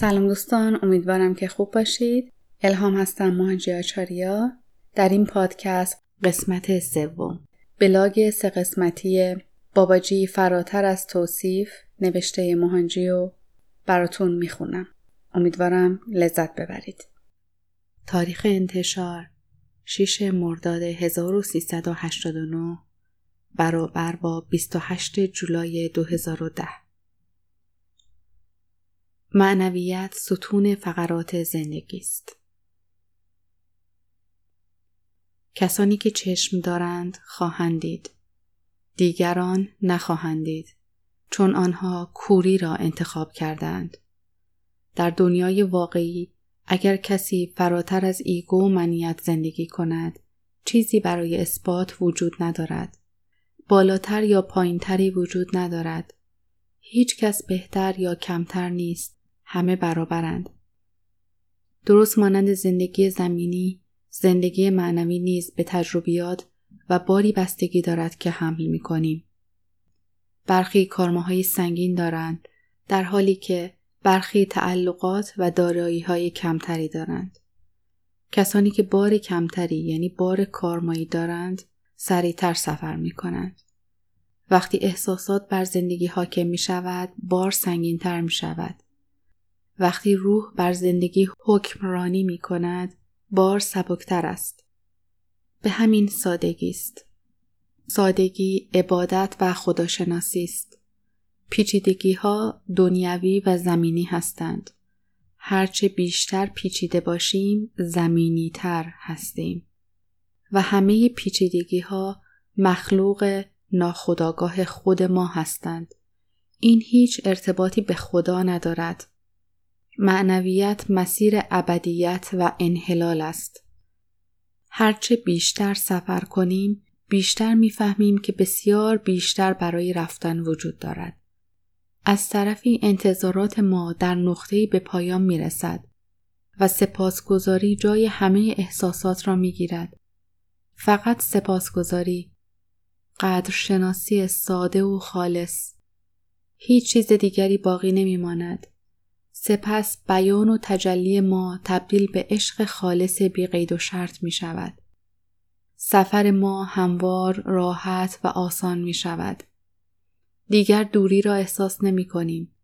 سلام دوستان امیدوارم که خوب باشید. الهام هستم مهنجی آچاریا. در این پادکست قسمت سوم. بلاگ سه قسمتی باباجی فراتر از توصیف نوشته مهنجی و براتون می‌خونم. امیدوارم لذت ببرید. تاریخ انتشار 6 مرداد 1389 برابر با 28 جولای 2010 معنویت ستون فقرات زندگی است. کسانی که چشم دارند خواهند دید. دیگران نخواهند دید چون آنها کوری را انتخاب کردند. در دنیای واقعی اگر کسی فراتر از ایگو و منیت زندگی کند چیزی برای اثبات وجود ندارد. بالاتر یا پایینتری وجود ندارد. هیچ کس بهتر یا کمتر نیست. همه برابرند. درست مانند زندگی زمینی، زندگی معنوی نیز به تجربیات و باری بستگی دارد که حمل می کنیم. برخی کارماهای سنگین دارند در حالی که برخی تعلقات و دارایی های کمتری دارند. کسانی که بار کمتری یعنی بار کارمایی دارند سریعتر سفر می کنند. وقتی احساسات بر زندگی حاکم می شود بار سنگین تر می شود. وقتی روح بر زندگی حکمرانی می کند بار سبکتر است. به همین سادگی است. سادگی عبادت و خداشناسی است. پیچیدگی ها دنیوی و زمینی هستند. هرچه بیشتر پیچیده باشیم زمینی تر هستیم. و همه پیچیدگی ها مخلوق ناخداگاه خود ما هستند. این هیچ ارتباطی به خدا ندارد. معنویت مسیر ابدیت و انحلال است. هرچه بیشتر سفر کنیم بیشتر می‌فهمیم که بسیار بیشتر برای رفتن وجود دارد. از طرفی انتظارات ما در نقطه‌ای به پایان می رسد و سپاسگزاری جای همه احساسات را می گیرد. فقط سپاسگزاری قدرشناسی ساده و خالص هیچ چیز دیگری باقی نمی ماند. سپس بیان و تجلی ما تبدیل به عشق خالص بی قید و شرط می شود. سفر ما هموار، راحت و آسان می شود. دیگر دوری را احساس نمی کنیم.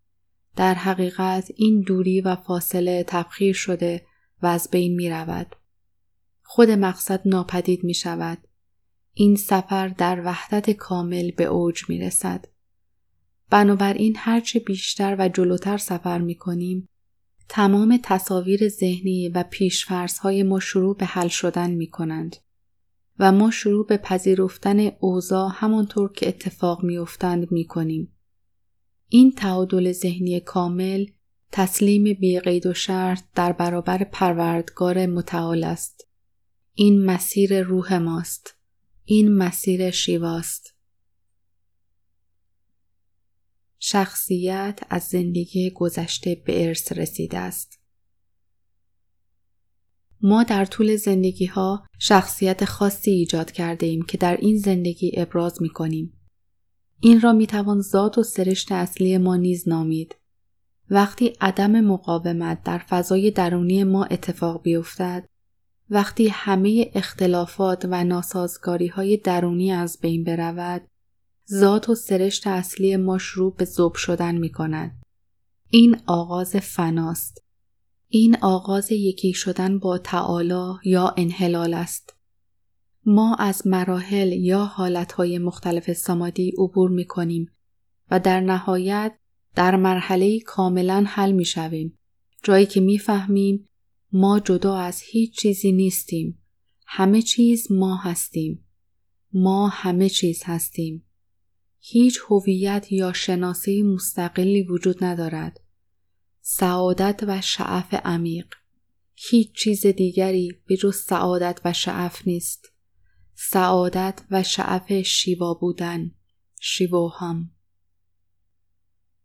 در حقیقت این دوری و فاصله تبخیر شده و از بین می رود. خود مقصد ناپدید می شود. این سفر در وحدت کامل به اوج می رسد. بنابراین هرچه بیشتر و جلوتر سفر می کنیم تمام تصاویر ذهنی و های ما شروع به حل شدن می کنند و ما شروع به پذیرفتن اوضاع همانطور که اتفاق میافتند می کنیم. این تعادل ذهنی کامل تسلیم بیقید و شرط در برابر پروردگار متعال است. این مسیر روح ماست. این مسیر شیواست. شخصیت از زندگی گذشته به ارث رسیده است. ما در طول زندگی ها شخصیت خاصی ایجاد کرده ایم که در این زندگی ابراز می کنیم. این را می توان ذات و سرشت اصلی ما نیز نامید. وقتی عدم مقاومت در فضای درونی ما اتفاق بیفتد، وقتی همه اختلافات و ناسازگاری های درونی از بین برود، ذات و سرشت اصلی ما شروع به زوب شدن می کند. این آغاز فناست. این آغاز یکی شدن با تعالی یا انحلال است. ما از مراحل یا حالتهای مختلف سمادی عبور می کنیم و در نهایت در مرحله کاملا حل می شویم. جایی که می فهمیم ما جدا از هیچ چیزی نیستیم. همه چیز ما هستیم. ما همه چیز هستیم. هیچ هویت یا شناسی مستقلی وجود ندارد. سعادت و شعف عمیق هیچ چیز دیگری به جز سعادت و شعف نیست. سعادت و شعف شیوا بودن شیوهام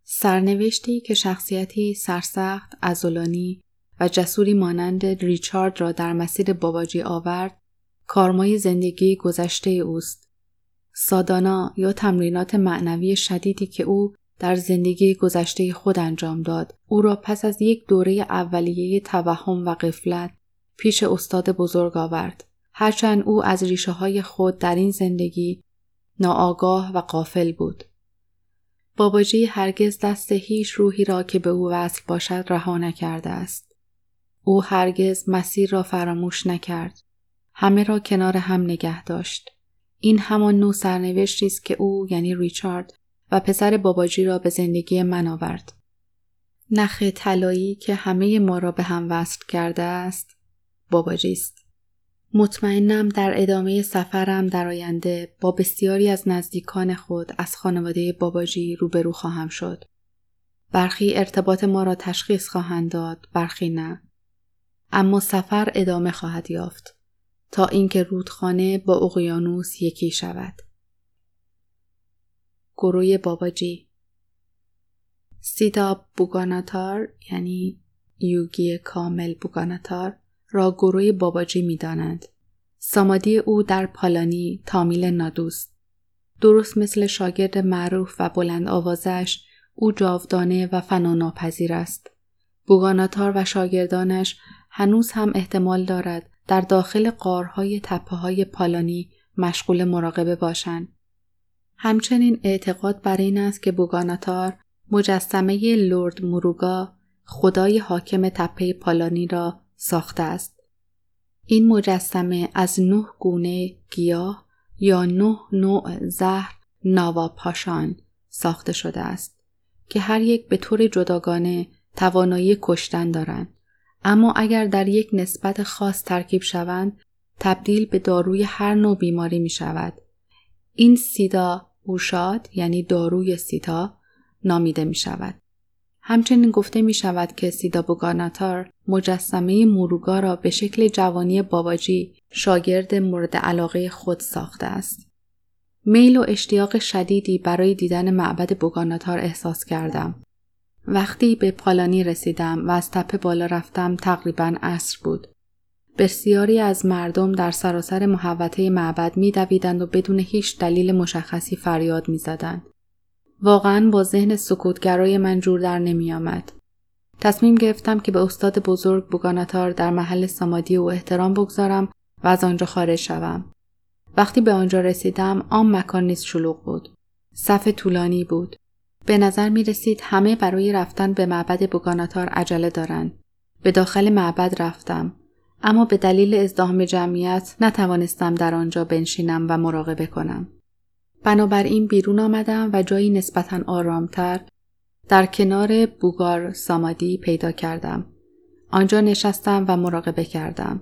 سرنوشتی که شخصیتی سرسخت، ازولانی و جسوری مانند ریچارد را در مسیر باباجی آورد، کارمای زندگی گذشته اوست. سادانا یا تمرینات معنوی شدیدی که او در زندگی گذشته خود انجام داد. او را پس از یک دوره اولیه توهم و قفلت پیش استاد بزرگ آورد. هرچند او از ریشه های خود در این زندگی ناآگاه و قافل بود. باباجی هرگز دست هیچ روحی را که به او وصل باشد رها نکرده است. او هرگز مسیر را فراموش نکرد. همه را کنار هم نگه داشت. این همان نوع سرنوشتی است که او یعنی ریچارد و پسر باباجی را به زندگی من آورد. نخ طلایی که همه ما را به هم وصل کرده است باباجی است. مطمئنم در ادامه سفرم در آینده با بسیاری از نزدیکان خود از خانواده باباجی روبرو خواهم شد. برخی ارتباط ما را تشخیص خواهند داد، برخی نه. اما سفر ادامه خواهد یافت تا اینکه رودخانه با اقیانوس یکی شود. گروه باباجی سیتا بوگاناتار یعنی یوگی کامل بوگاناتار را گروه باباجی می دانند. سامادی او در پالانی تامیل نادوست. درست مثل شاگرد معروف و بلند آوازش او جاودانه و فناناپذیر است. بوگاناتار و شاگردانش هنوز هم احتمال دارد در داخل قارهای تپه های پالانی مشغول مراقبه باشند. همچنین اعتقاد بر این است که بوگاناتار مجسمه لورد مروگا خدای حاکم تپه پالانی را ساخته است. این مجسمه از نه گونه گیاه یا نه نوع زهر ناواپاشان ساخته شده است که هر یک به طور جداگانه توانایی کشتن دارند اما اگر در یک نسبت خاص ترکیب شوند تبدیل به داروی هر نوع بیماری می شود. این سیدا اوشاد یعنی داروی سیتا نامیده می شود. همچنین گفته می شود که سیدا بوگاناتار مجسمه موروگا را به شکل جوانی باباجی شاگرد مورد علاقه خود ساخته است. میل و اشتیاق شدیدی برای دیدن معبد بوگاناتار احساس کردم. وقتی به پالانی رسیدم و از تپه بالا رفتم تقریبا عصر بود. بسیاری از مردم در سراسر محوطه معبد میدویدند و بدون هیچ دلیل مشخصی فریاد می‌زدند. واقعا با ذهن سکوتگرای من جور در نمیآمد. تصمیم گرفتم که به استاد بزرگ بوگاناتار در محل سامادی او احترام بگذارم و از آنجا خارج شوم. وقتی به آنجا رسیدم آن مکان نیز شلوغ بود. صف طولانی بود. به نظر می رسید همه برای رفتن به معبد بوگاناتار عجله دارند. به داخل معبد رفتم. اما به دلیل ازدهام جمعیت نتوانستم در آنجا بنشینم و مراقبه کنم. بنابراین بیرون آمدم و جایی نسبتا آرامتر در کنار بوگار سامادی پیدا کردم. آنجا نشستم و مراقبه کردم.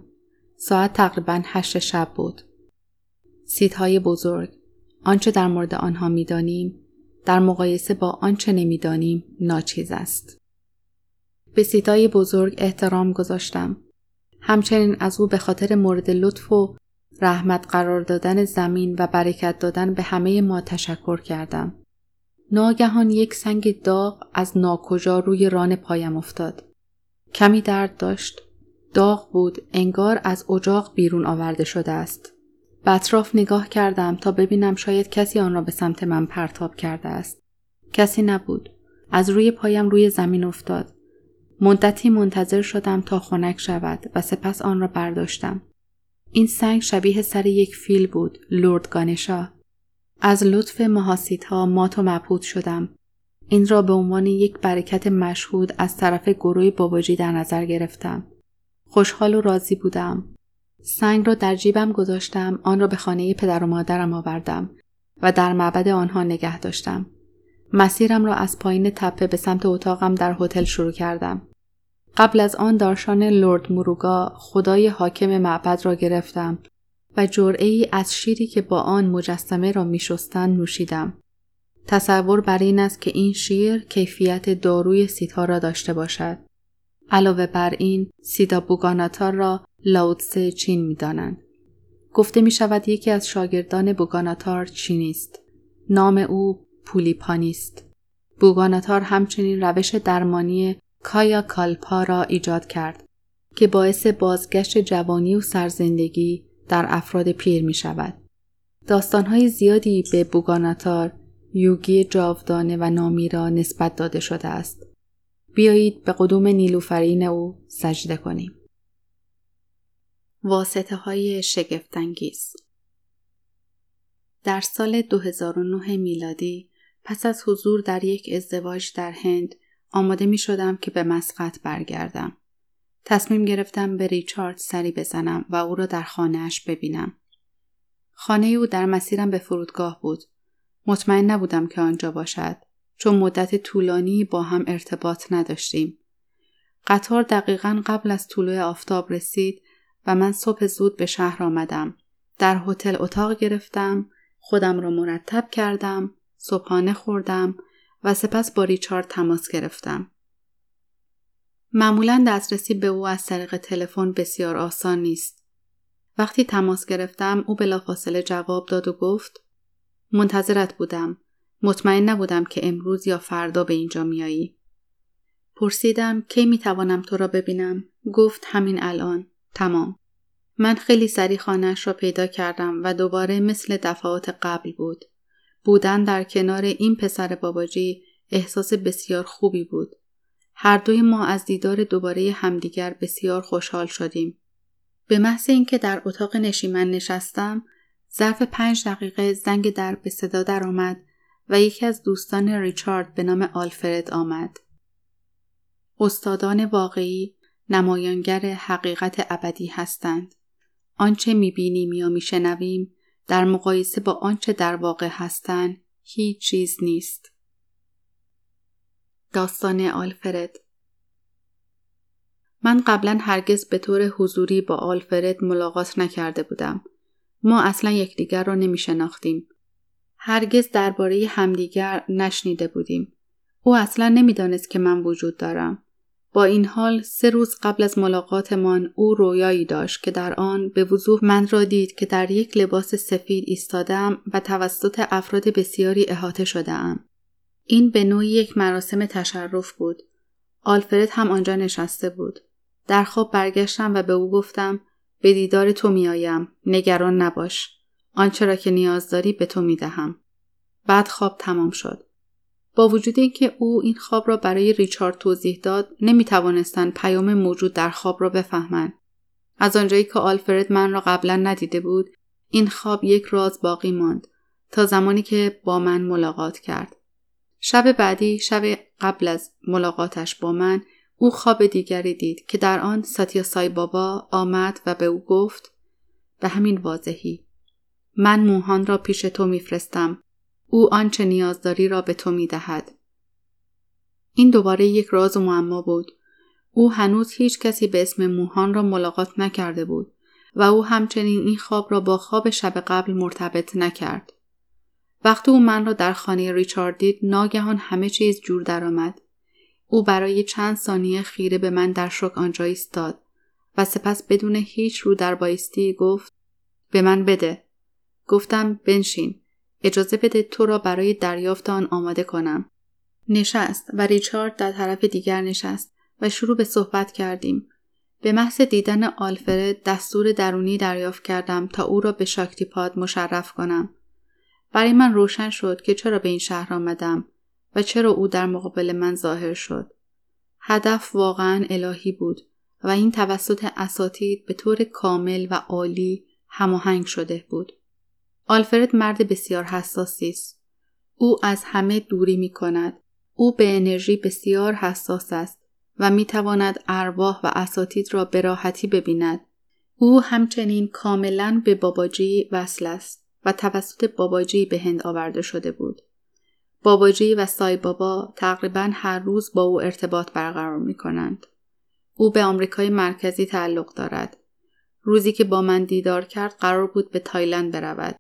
ساعت تقریبا هشت شب بود. های بزرگ آنچه در مورد آنها می‌دانیم در مقایسه با آنچه نمی‌دانیم ناچیز است. به سیتای بزرگ احترام گذاشتم. همچنین از او به خاطر مورد لطف و رحمت قرار دادن زمین و برکت دادن به همه ما تشکر کردم. ناگهان یک سنگ داغ از ناکجا روی ران پایم افتاد. کمی درد داشت. داغ بود انگار از اجاق بیرون آورده شده است. به اطراف نگاه کردم تا ببینم شاید کسی آن را به سمت من پرتاب کرده است. کسی نبود. از روی پایم روی زمین افتاد. مدتی منتظر شدم تا خنک شود و سپس آن را برداشتم. این سنگ شبیه سر یک فیل بود، لورد گانشا. از لطف ها مات و مبهوت شدم. این را به عنوان یک برکت مشهود از طرف گروه باباجی در نظر گرفتم. خوشحال و راضی بودم. سنگ را در جیبم گذاشتم، آن را به خانه پدر و مادرم آوردم و در معبد آنها نگه داشتم. مسیرم را از پایین تپه به سمت اتاقم در هتل شروع کردم. قبل از آن دارشان لورد مروگا خدای حاکم معبد را گرفتم و جرعه ای از شیری که با آن مجسمه را میشستن نوشیدم. تصور بر این است که این شیر کیفیت داروی سیتا را داشته باشد. علاوه بر این سیدا بوگاناتار را لاوتسه چین می دانند. گفته می شود یکی از شاگردان بوگاناتار چینی است. نام او پولیپانی است. بوگاناتار همچنین روش درمانی کایا کالپا را ایجاد کرد که باعث بازگشت جوانی و سرزندگی در افراد پیر می شود. داستانهای زیادی به بوگاناتار یوگی جاودانه و نامی را نسبت داده شده است. بیایید به قدوم نیلوفرین او سجده کنیم. واسطه های شگفتانگیز در سال 2009 میلادی پس از حضور در یک ازدواج در هند آماده می شدم که به مسقط برگردم. تصمیم گرفتم به ریچارد سری بزنم و او را در خانهاش ببینم. خانه او در مسیرم به فرودگاه بود. مطمئن نبودم که آنجا باشد چون مدت طولانی با هم ارتباط نداشتیم. قطار دقیقا قبل از طلوع آفتاب رسید و من صبح زود به شهر آمدم. در هتل اتاق گرفتم، خودم را مرتب کردم، صبحانه خوردم و سپس با ریچارد تماس گرفتم. معمولا دسترسی به او از طریق تلفن بسیار آسان نیست. وقتی تماس گرفتم او بلافاصله جواب داد و گفت منتظرت بودم. مطمئن نبودم که امروز یا فردا به اینجا میایی. پرسیدم کی می‌توانم تو را ببینم؟ گفت همین الان. تمام. من خیلی سری خانهش را پیدا کردم و دوباره مثل دفعات قبل بود. بودن در کنار این پسر باباجی احساس بسیار خوبی بود. هر دوی ما از دیدار دوباره همدیگر بسیار خوشحال شدیم. به محض اینکه در اتاق نشیمن نشستم، ظرف پنج دقیقه زنگ در به صدا درآمد و یکی از دوستان ریچارد به نام آلفرد آمد. استادان واقعی نمایانگر حقیقت ابدی هستند. آنچه می‌بینیم یا میشنویم در مقایسه با آنچه در واقع هستند هیچ چیز نیست. داستان آلفرد من قبلا هرگز به طور حضوری با آلفرد ملاقات نکرده بودم. ما اصلا یکدیگر را نمی شناختیم. هرگز درباره همدیگر نشنیده بودیم. او اصلا نمی‌دانست که من وجود دارم. با این حال سه روز قبل از ملاقاتمان او رویایی داشت که در آن به وضوح من را دید که در یک لباس سفید ایستادم و توسط افراد بسیاری احاطه شده این به نوعی یک مراسم تشرف بود. آلفرد هم آنجا نشسته بود. در خواب برگشتم و به او گفتم به دیدار تو میآیم نگران نباش آنچه را که نیاز داری به تو می‌دهم بعد خواب تمام شد با وجود اینکه او این خواب را برای ریچارد توضیح داد نمی توانستند پیام موجود در خواب را بفهمند. از آنجایی که آلفرد من را قبلا ندیده بود این خواب یک راز باقی ماند تا زمانی که با من ملاقات کرد. شب بعدی شب قبل از ملاقاتش با من او خواب دیگری دید که در آن ساتیا سای بابا آمد و به او گفت به همین واضحی. من موهان را پیش تو میفرستم. او آنچه نیازداری را به تو می‌دهد. این دوباره یک راز و معما بود. او هنوز هیچ کسی به اسم موهان را ملاقات نکرده بود و او همچنین این خواب را با خواب شب قبل مرتبط نکرد. وقتی او من را در خانه ریچارد دید ناگهان همه چیز جور درآمد. او برای چند ثانیه خیره به من در شک آنجا ایستاد و سپس بدون هیچ رو در بایستی گفت به من بده. گفتم بنشین. اجازه بده تو را برای دریافت آن آماده کنم نشست و ریچارد در طرف دیگر نشست و شروع به صحبت کردیم به محض دیدن آلفرد دستور درونی دریافت کردم تا او را به شاکتیپاد مشرف کنم برای من روشن شد که چرا به این شهر آمدم و چرا او در مقابل من ظاهر شد. هدف واقعا الهی بود و این توسط اساتید به طور کامل و عالی هماهنگ شده بود. آلفرد مرد بسیار حساسی است. او از همه دوری می کند. او به انرژی بسیار حساس است و می تواند ارواح و اساتید را به راحتی ببیند. او همچنین کاملا به باباجی وصل است و توسط باباجی به هند آورده شده بود. باباجی و سای بابا تقریبا هر روز با او ارتباط برقرار می کنند. او به آمریکای مرکزی تعلق دارد. روزی که با من دیدار کرد قرار بود به تایلند برود.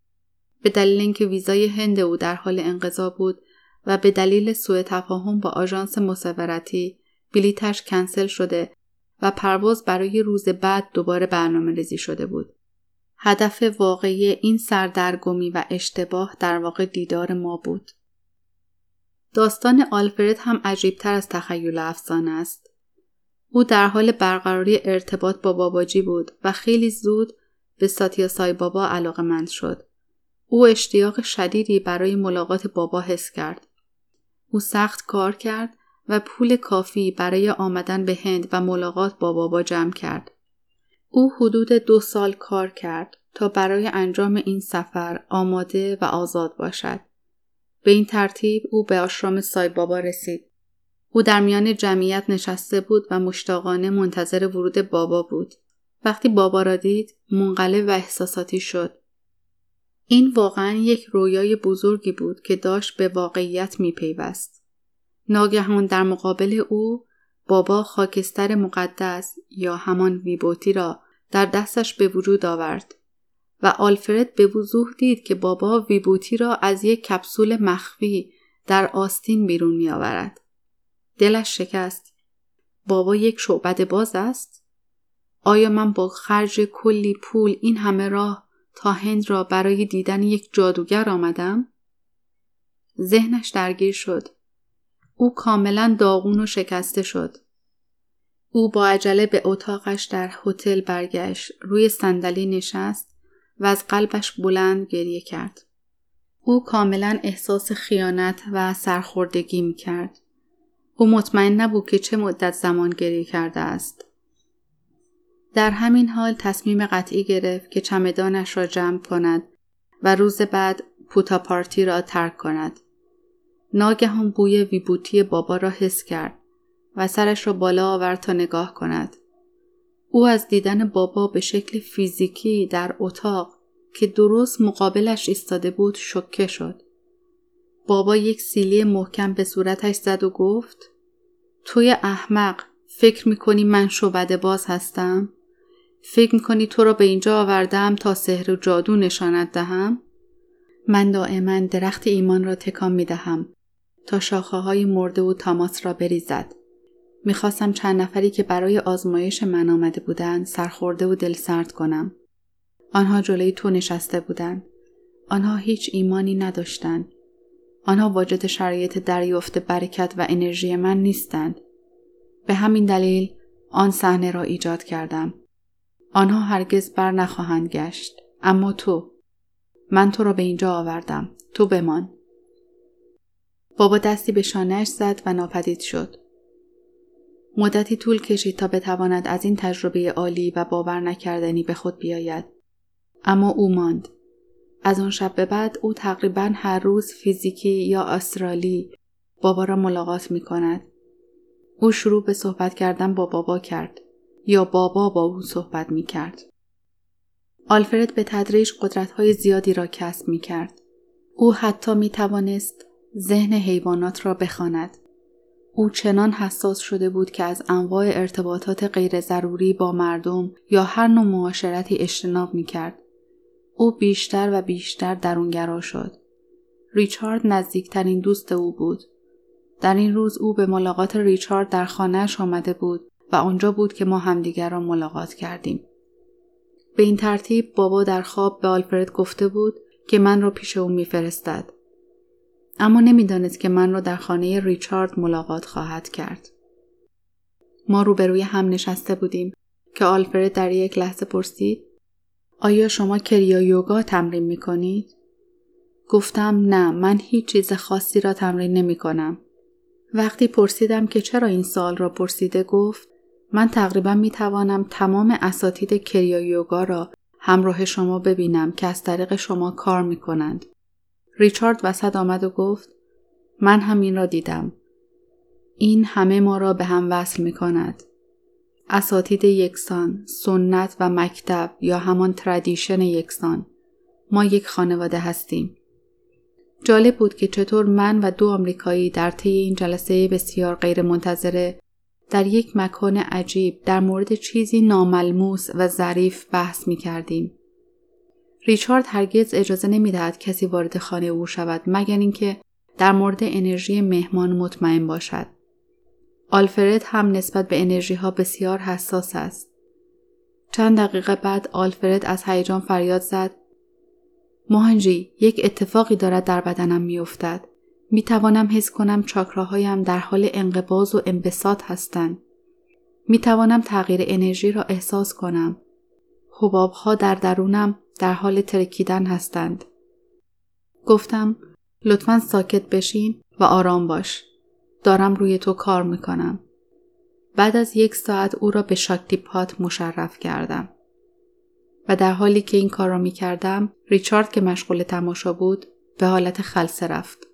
به دلیل اینکه ویزای هند او در حال انقضا بود و به دلیل سوء تفاهم با آژانس مسافرتی بلیتش کنسل شده و پرواز برای روز بعد دوباره برنامه ریزی شده بود. هدف واقعی این سردرگمی و اشتباه در واقع دیدار ما بود. داستان آلفرد هم عجیبتر از تخیل افسانه است. او در حال برقراری ارتباط با باباجی بود و خیلی زود به ساتیا سای بابا علاقه مند شد. او اشتیاق شدیدی برای ملاقات بابا حس کرد. او سخت کار کرد و پول کافی برای آمدن به هند و ملاقات با بابا جمع کرد. او حدود دو سال کار کرد تا برای انجام این سفر آماده و آزاد باشد. به این ترتیب او به آشرام سای بابا رسید. او در میان جمعیت نشسته بود و مشتاقانه منتظر ورود بابا بود. وقتی بابا را دید منقلب و احساساتی شد. این واقعا یک رویای بزرگی بود که داشت به واقعیت می پیوست. ناگهان در مقابل او بابا خاکستر مقدس یا همان ویبوتی را در دستش به وجود آورد و آلفرد به وضوح دید که بابا ویبوتی را از یک کپسول مخفی در آستین بیرون می آورد. دلش شکست. بابا یک شعبد باز است؟ آیا من با خرج کلی پول این همه راه تا هند را برای دیدن یک جادوگر آمدم؟ ذهنش درگیر شد. او کاملا داغون و شکسته شد. او با عجله به اتاقش در هتل برگشت، روی صندلی نشست و از قلبش بلند گریه کرد. او کاملا احساس خیانت و سرخوردگی می کرد. او مطمئن نبود که چه مدت زمان گریه کرده است. در همین حال تصمیم قطعی گرفت که چمدانش را جمع کند و روز بعد پوتا پارتی را ترک کند. ناگهان بوی ویبوتی بابا را حس کرد و سرش را بالا آورد تا نگاه کند. او از دیدن بابا به شکل فیزیکی در اتاق که درست مقابلش ایستاده بود شکه شد. بابا یک سیلی محکم به صورتش زد و گفت توی احمق فکر می‌کنی من شعبده باز هستم؟ فکر می‌کنی تو را به اینجا آوردم تا سحر و جادو نشانت دهم؟ من دائما درخت ایمان را تکان می دهم تا شاخه های مرده و تاماس را بریزد. می‌خواستم چند نفری که برای آزمایش من آمده بودند سرخورده و دل سرد کنم. آنها جلوی تو نشسته بودند. آنها هیچ ایمانی نداشتند. آنها واجد شرایط دریافت برکت و انرژی من نیستند. به همین دلیل آن صحنه را ایجاد کردم. آنها هرگز بر نخواهند گشت. اما تو من تو را به اینجا آوردم. تو بمان. بابا دستی به شانهش زد و ناپدید شد. مدتی طول کشید تا بتواند از این تجربه عالی و باور نکردنی به خود بیاید. اما او ماند. از آن شب به بعد او تقریبا هر روز فیزیکی یا استرالی بابا را ملاقات می کند. او شروع به صحبت کردن با بابا کرد یا بابا با او صحبت می کرد. آلفرد به تدریج قدرت های زیادی را کسب می کرد. او حتی می توانست ذهن حیوانات را بخواند. او چنان حساس شده بود که از انواع ارتباطات غیر ضروری با مردم یا هر نوع معاشرتی اجتناب می کرد. او بیشتر و بیشتر درونگرا شد. ریچارد نزدیکترین دوست او بود. در این روز او به ملاقات ریچارد در خانهش آمده بود و آنجا بود که ما همدیگر را ملاقات کردیم. به این ترتیب بابا در خواب به آلفرد گفته بود که من را پیش او میفرستد. اما نمی‌دانست که من را در خانه ریچارد ملاقات خواهد کرد. ما روبروی هم نشسته بودیم که آلفرد در یک لحظه پرسید آیا شما کریا یوگا تمرین می کنید؟ گفتم نه من هیچ چیز خاصی را تمرین نمی کنم. وقتی پرسیدم که چرا این سال را پرسیده گفت من تقریبا می توانم تمام اساتید کریا یوگا را همراه شما ببینم که از طریق شما کار می کنند. ریچارد وسط آمد و گفت من همین را دیدم. این همه ما را به هم وصل می کند. اساتید یکسان، سنت و مکتب یا همان تردیشن یکسان. ما یک خانواده هستیم. جالب بود که چطور من و دو آمریکایی در طی این جلسه بسیار غیر منتظره در یک مکان عجیب در مورد چیزی ناملموس و ظریف بحث می کردیم. ریچارد هرگز اجازه نمی‌دهد کسی وارد خانه او شود مگر اینکه در مورد انرژی مهمان مطمئن باشد. آلفرد هم نسبت به انرژی ها بسیار حساس است. چند دقیقه بعد آلفرد از هیجان فریاد زد موهنجی یک اتفاقی دارد در بدنم میافتد می توانم حس کنم چاکراهایم در حال انقباز و انبساط هستند می توانم تغییر انرژی را احساس کنم حباب ها در درونم در حال ترکیدن هستند گفتم لطفا ساکت بشین و آرام باش. دارم روی تو کار می‌کنم. بعد از یک ساعت او را به شاکتی پات مشرف کردم. و در حالی که این کار را می کردم ریچارد که مشغول تماشا بود به حالت خلصه رفت.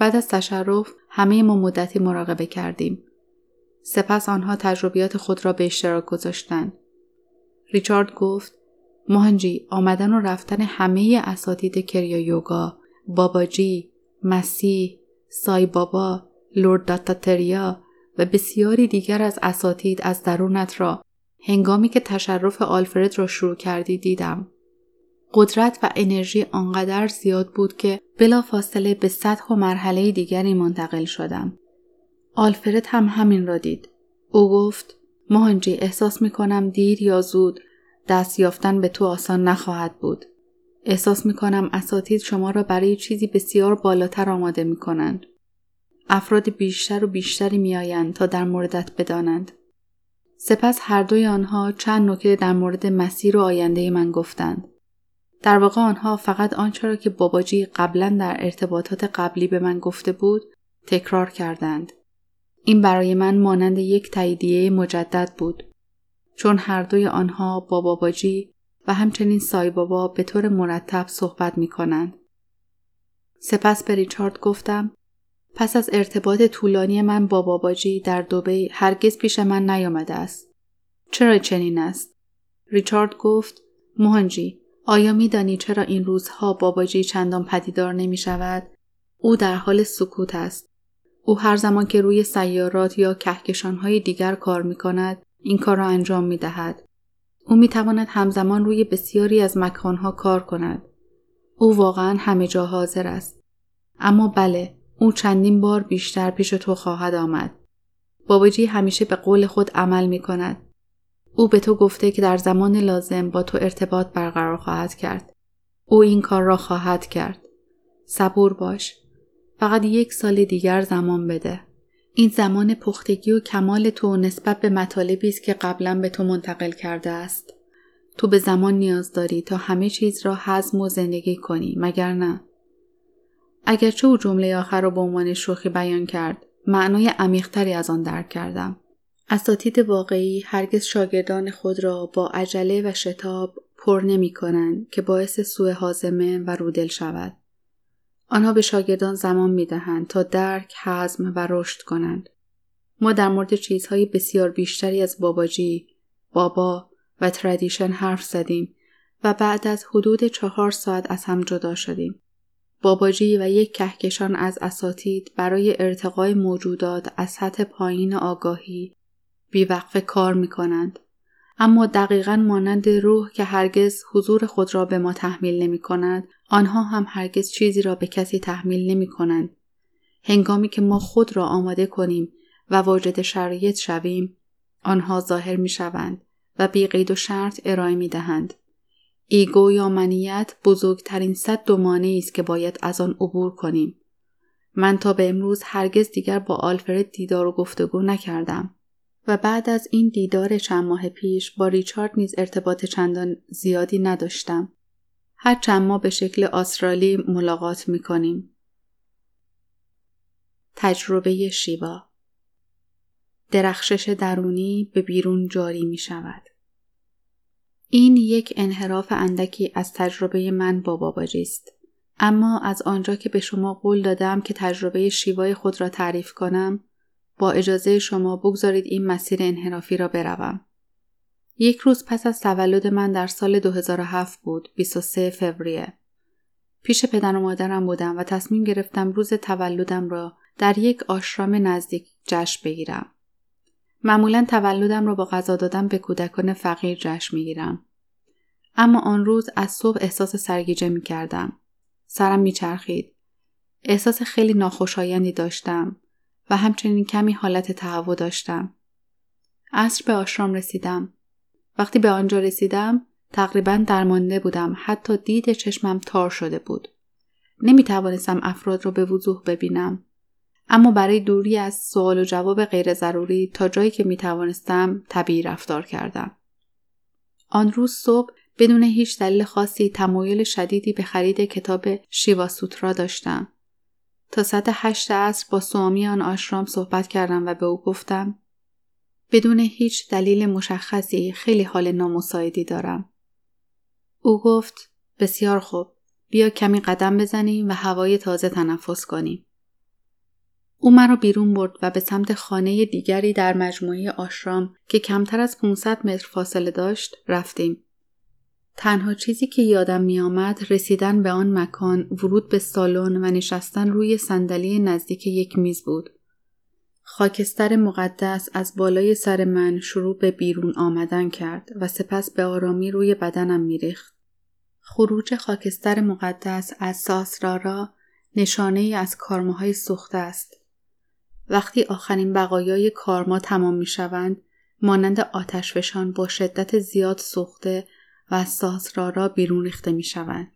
بعد از تشرف همه ما مدتی مراقبه کردیم. سپس آنها تجربیات خود را به اشتراک گذاشتند. ریچارد گفت مهنجی آمدن و رفتن همه اساتید کریا یوگا، باباجی، مسیح، سای بابا، لورد داتاتریا و بسیاری دیگر از اساتید از درونت را هنگامی که تشرف آلفرد را شروع کردی دیدم. قدرت و انرژی آنقدر زیاد بود که بلا فاصله به سطح و مرحله دیگری منتقل شدم. آلفرد هم همین را دید. او گفت مهنجی احساس می کنم دیر یا زود دست یافتن به تو آسان نخواهد بود. احساس می کنم اساتید شما را برای چیزی بسیار بالاتر آماده می کنند. افراد بیشتر و بیشتری می آیند تا در موردت بدانند. سپس هر دوی آنها چند نکته در مورد مسیر و آینده من گفتند. در واقع آنها فقط آنچه را که باباجی قبلا در ارتباطات قبلی به من گفته بود تکرار کردند. این برای من مانند یک تاییدیه مجدد بود. چون هر دوی آنها با باباجی و همچنین سای بابا به طور مرتب صحبت می کنند. سپس به ریچارد گفتم پس از ارتباط طولانی من با باباجی در دوبی هرگز پیش من نیامده است. چرا چنین است؟ ریچارد گفت موهنجی آیا میدانی چرا این روزها باباجی چندان پدیدار نمی شود؟ او در حال سکوت است. او هر زمان که روی سیارات یا کهکشانهای دیگر کار می کند این کار را انجام می دهد. او می تواند همزمان روی بسیاری از مکانها کار کند. او واقعا همه جا حاضر است. اما بله او چندین بار بیشتر پیش تو خواهد آمد. باباجی همیشه به قول خود عمل می کند. او به تو گفته که در زمان لازم با تو ارتباط برقرار خواهد کرد. او این کار را خواهد کرد. صبور باش. فقط یک سال دیگر زمان بده. این زمان پختگی و کمال تو نسبت به مطالبی است که قبلا به تو منتقل کرده است. تو به زمان نیاز داری تا همه چیز را حزم و زندگی کنی مگر نه؟ اگرچه او جمله آخر را به عنوان شوخی بیان کرد معنای عمیقتری از آن درک کردم اساتید واقعی هرگز شاگردان خود را با عجله و شتاب پر نمی کنند که باعث سوء حازمه و رودل شود. آنها به شاگردان زمان می دهند تا درک، حزم و رشد کنند. ما در مورد چیزهای بسیار بیشتری از باباجی، بابا و تردیشن حرف زدیم و بعد از حدود چهار ساعت از هم جدا شدیم. باباجی و یک کهکشان از اساتید برای ارتقای موجودات از سطح پایین آگاهی بیوقف کار می کنند. اما دقیقا مانند روح که هرگز حضور خود را به ما تحمیل نمی کند، آنها هم هرگز چیزی را به کسی تحمیل نمی کنند. هنگامی که ما خود را آماده کنیم و واجد شرایط شویم، آنها ظاهر می شوند و بی قید و شرط ارائه می دهند. ایگو یا منیت بزرگترین صد دومانه است که باید از آن عبور کنیم. من تا به امروز هرگز دیگر با آلفرد دیدار و گفتگو نکردم و بعد از این دیدار چند ماه پیش با ریچارد نیز ارتباط چندان زیادی نداشتم. هر چند ماه به شکل آسترالی ملاقات می کنیم. تجربه شیوا درخشش درونی به بیرون جاری می شود. این یک انحراف اندکی از تجربه من با باباجی است. اما از آنجا که به شما قول دادم که تجربه شیوای خود را تعریف کنم با اجازه شما بگذارید این مسیر انحرافی را بروم. یک روز پس از تولد من در سال 2007 بود 23 فوریه. پیش پدر و مادرم بودم و تصمیم گرفتم روز تولدم را در یک آشرام نزدیک جشن بگیرم. معمولا تولدم را با غذا دادن به کودکان فقیر جشن می‌گیرم. اما آن روز از صبح احساس سرگیجه می کردم. سرم میچرخید. احساس خیلی ناخوشایندی داشتم و همچنین کمی حالت تهوع داشتم. عصر به آشرام رسیدم. وقتی به آنجا رسیدم تقریبا درمانده بودم حتی دید چشمم تار شده بود. نمی توانستم افراد را به وضوح ببینم. اما برای دوری از سوال و جواب غیر ضروری تا جایی که می توانستم طبیعی رفتار کردم. آن روز صبح بدون هیچ دلیل خاصی تمایل شدیدی به خرید کتاب شیوا سوترا داشتم. تا ساعت هشت عصر با سوامی آن آشرام صحبت کردم و به او گفتم بدون هیچ دلیل مشخصی خیلی حال نامساعدی دارم. او گفت بسیار خوب بیا کمی قدم بزنیم و هوای تازه تنفس کنیم. او مرا بیرون برد و به سمت خانه دیگری در مجموعه آشرام که کمتر از 500 متر فاصله داشت رفتیم. تنها چیزی که یادم می آمد رسیدن به آن مکان ورود به سالن و نشستن روی صندلی نزدیک یک میز بود. خاکستر مقدس از بالای سر من شروع به بیرون آمدن کرد و سپس به آرامی روی بدنم میریخت. خروج خاکستر مقدس از ساسرارا نشانه ای از کارماهای سوخته است. وقتی آخرین بقایای کارما تمام می شوند، مانند آتشفشان با شدت زیاد سوخته و ساسرارا بیرون ریخته می شوند.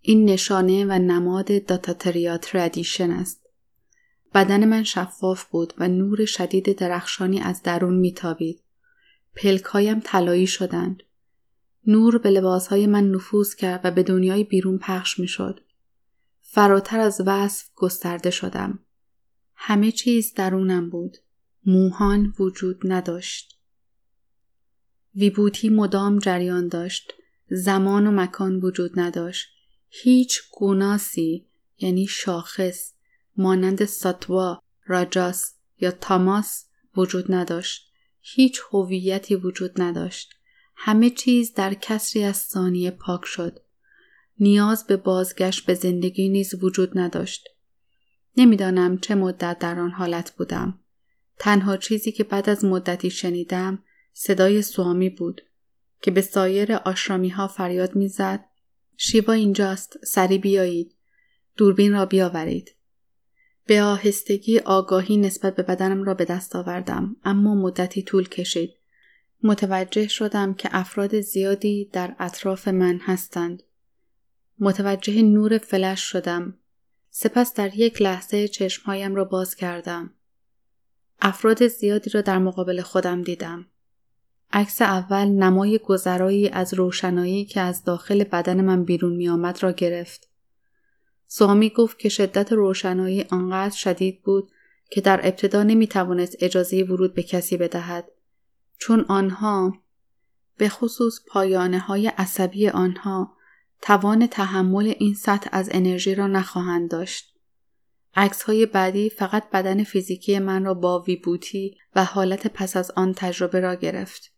این نشانه و نماد داتاتریا تردیشن است. بدن من شفاف بود و نور شدید درخشانی از درون میتابید. پلکایم طلایی شدند. نور به لباسهای من نفوذ کرد و به دنیای بیرون پخش می‌شد. فراتر از وصف گسترده شدم. همه چیز درونم بود. موهان وجود نداشت. ویبوتی مدام جریان داشت. زمان و مکان وجود نداشت. هیچ گوناسی یعنی شاخص مانند ساتوا، راجاس یا تاماس وجود نداشت. هیچ هویتی وجود نداشت. همه چیز در کسری از ثانیه پاک شد. نیاز به بازگشت به زندگی نیز وجود نداشت. نمی‌دانم چه مدت در آن حالت بودم. تنها چیزی که بعد از مدتی شنیدم صدای سوامی بود که به سایر آشرامی ها فریاد می‌زد شیوا اینجاست سری بیایید دوربین را بیاورید به آهستگی آگاهی نسبت به بدنم را به دست آوردم اما مدتی طول کشید. متوجه شدم که افراد زیادی در اطراف من هستند. متوجه نور فلش شدم. سپس در یک لحظه چشمهایم را باز کردم. افراد زیادی را در مقابل خودم دیدم. عکس اول نمای گذرایی از روشنایی که از داخل بدن من بیرون می آمد را گرفت. سوامی گفت که شدت روشنایی آنقدر شدید بود که در ابتدا نمی توانست اجازه ورود به کسی بدهد چون آنها به خصوص پایانه های عصبی آنها توان تحمل این سطح از انرژی را نخواهند داشت. عکس های بعدی فقط بدن فیزیکی من را با ویبوتی و حالت پس از آن تجربه را گرفت.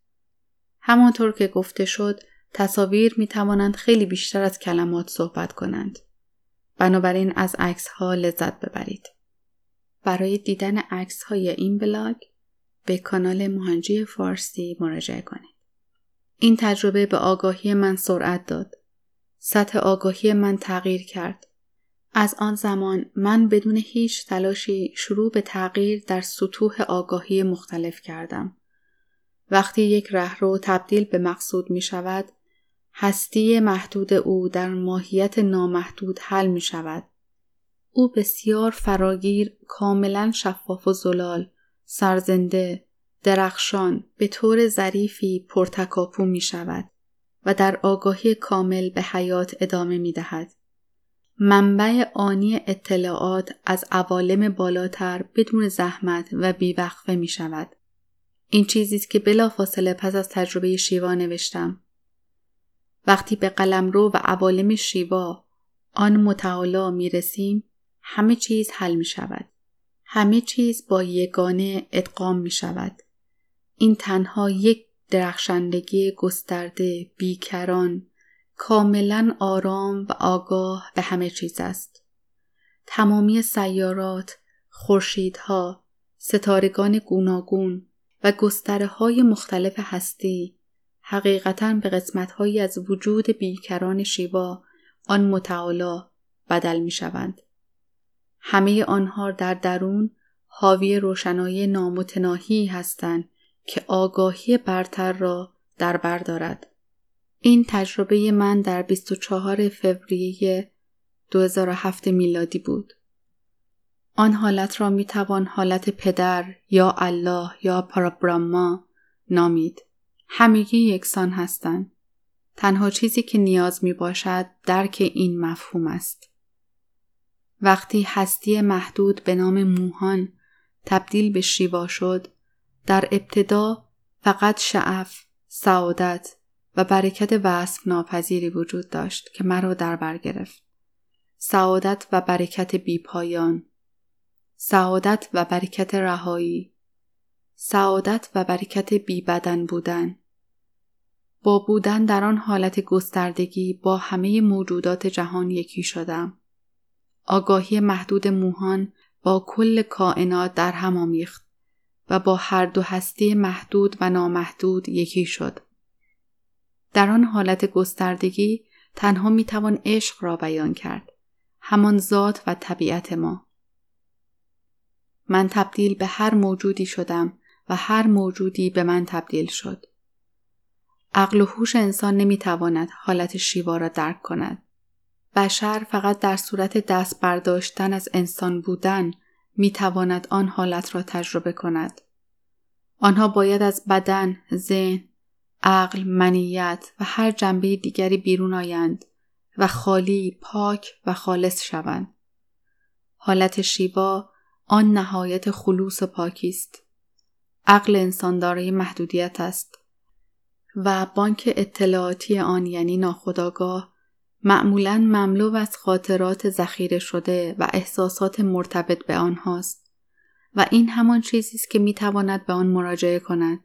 همانطور که گفته شد تصاویر می توانند خیلی بیشتر از کلمات صحبت کنند. بنابراین از عکس ها لذت ببرید. برای دیدن عکس های این بلاگ به کانال مهنجی فارسی مراجعه کنید. این تجربه به آگاهی من سرعت داد. سطح آگاهی من تغییر کرد. از آن زمان من بدون هیچ تلاشی شروع به تغییر در سطوح آگاهی مختلف کردم. وقتی یک رهرو تبدیل به مقصود می شود، هستی محدود او در ماهیت نامحدود حل می شود. او بسیار فراگیر، کاملا شفاف و زلال، سرزنده، درخشان، به طور ظریفی پرتکاپو می شود و در آگاهی کامل به حیات ادامه می دهد. منبع آنی اطلاعات از عوالم بالاتر بدون زحمت و بیوقفه می شود. این چیزی است که بلافاصله پس از تجربه شیوا نوشتم. وقتی به قلمرو و عوالم شیوا آن متعالا می رسیم همه چیز حل می شود. همه چیز با یگانه ادغام می شود. این تنها یک درخشندگی گسترده بیکران کاملا آرام و آگاه به همه چیز است. تمامی سیارات، خورشیدها، ستارگان گوناگون و گستره های مختلف هستی حقیقتا به قسمتهایی از وجود بیکران شیوا آن متعالا بدل می شوند. همه آنها در درون حاوی روشنایی نامتناهی هستند که آگاهی برتر را در بر دارد. این تجربه من در 24 فوریه 2007 میلادی بود. آن حالت را می توان حالت پدر یا الله یا پارابراما نامید. همگی یکسان هستند. تنها چیزی که نیاز می باشد درک این مفهوم است. وقتی هستی محدود به نام موهان تبدیل به شیوا شد، در ابتدا فقط شعف، سعادت و برکت وصف ناپذیری وجود داشت که مرا در بر گرفت. سعادت و برکت بیپایان سعادت و برکت رهایی. سعادت و برکت بی بدن بودن. با بودن در آن حالت گستردگی با همه موجودات جهان یکی شدم. آگاهی محدود موهان با کل کائنات در هم آمیخت و با هر دو هستی محدود و نامحدود یکی شد. در آن حالت گستردگی تنها می توان عشق را بیان کرد همان ذات و طبیعت ما. من تبدیل به هر موجودی شدم و هر موجودی به من تبدیل شد. عقل و هوش انسان نمی‌تواند حالت شیوا را درک کند. بشر فقط در صورت دست برداشتن از انسان بودن می‌تواند آن حالت را تجربه کند. آنها باید از بدن، ذهن، عقل، منیت و هر جنبه دیگری بیرون آیند و خالی، پاک و خالص شوند. حالت شیوا آن نهایت خلوص و پاکی است. عقل انسان دارای محدودیت است و بانک اطلاعاتی آن یعنی ناخداگاه معمولا مملو از خاطرات ذخیره شده و احساسات مرتبط به آنهاست و این همان چیزی است که می‌تواند به آن مراجعه کند.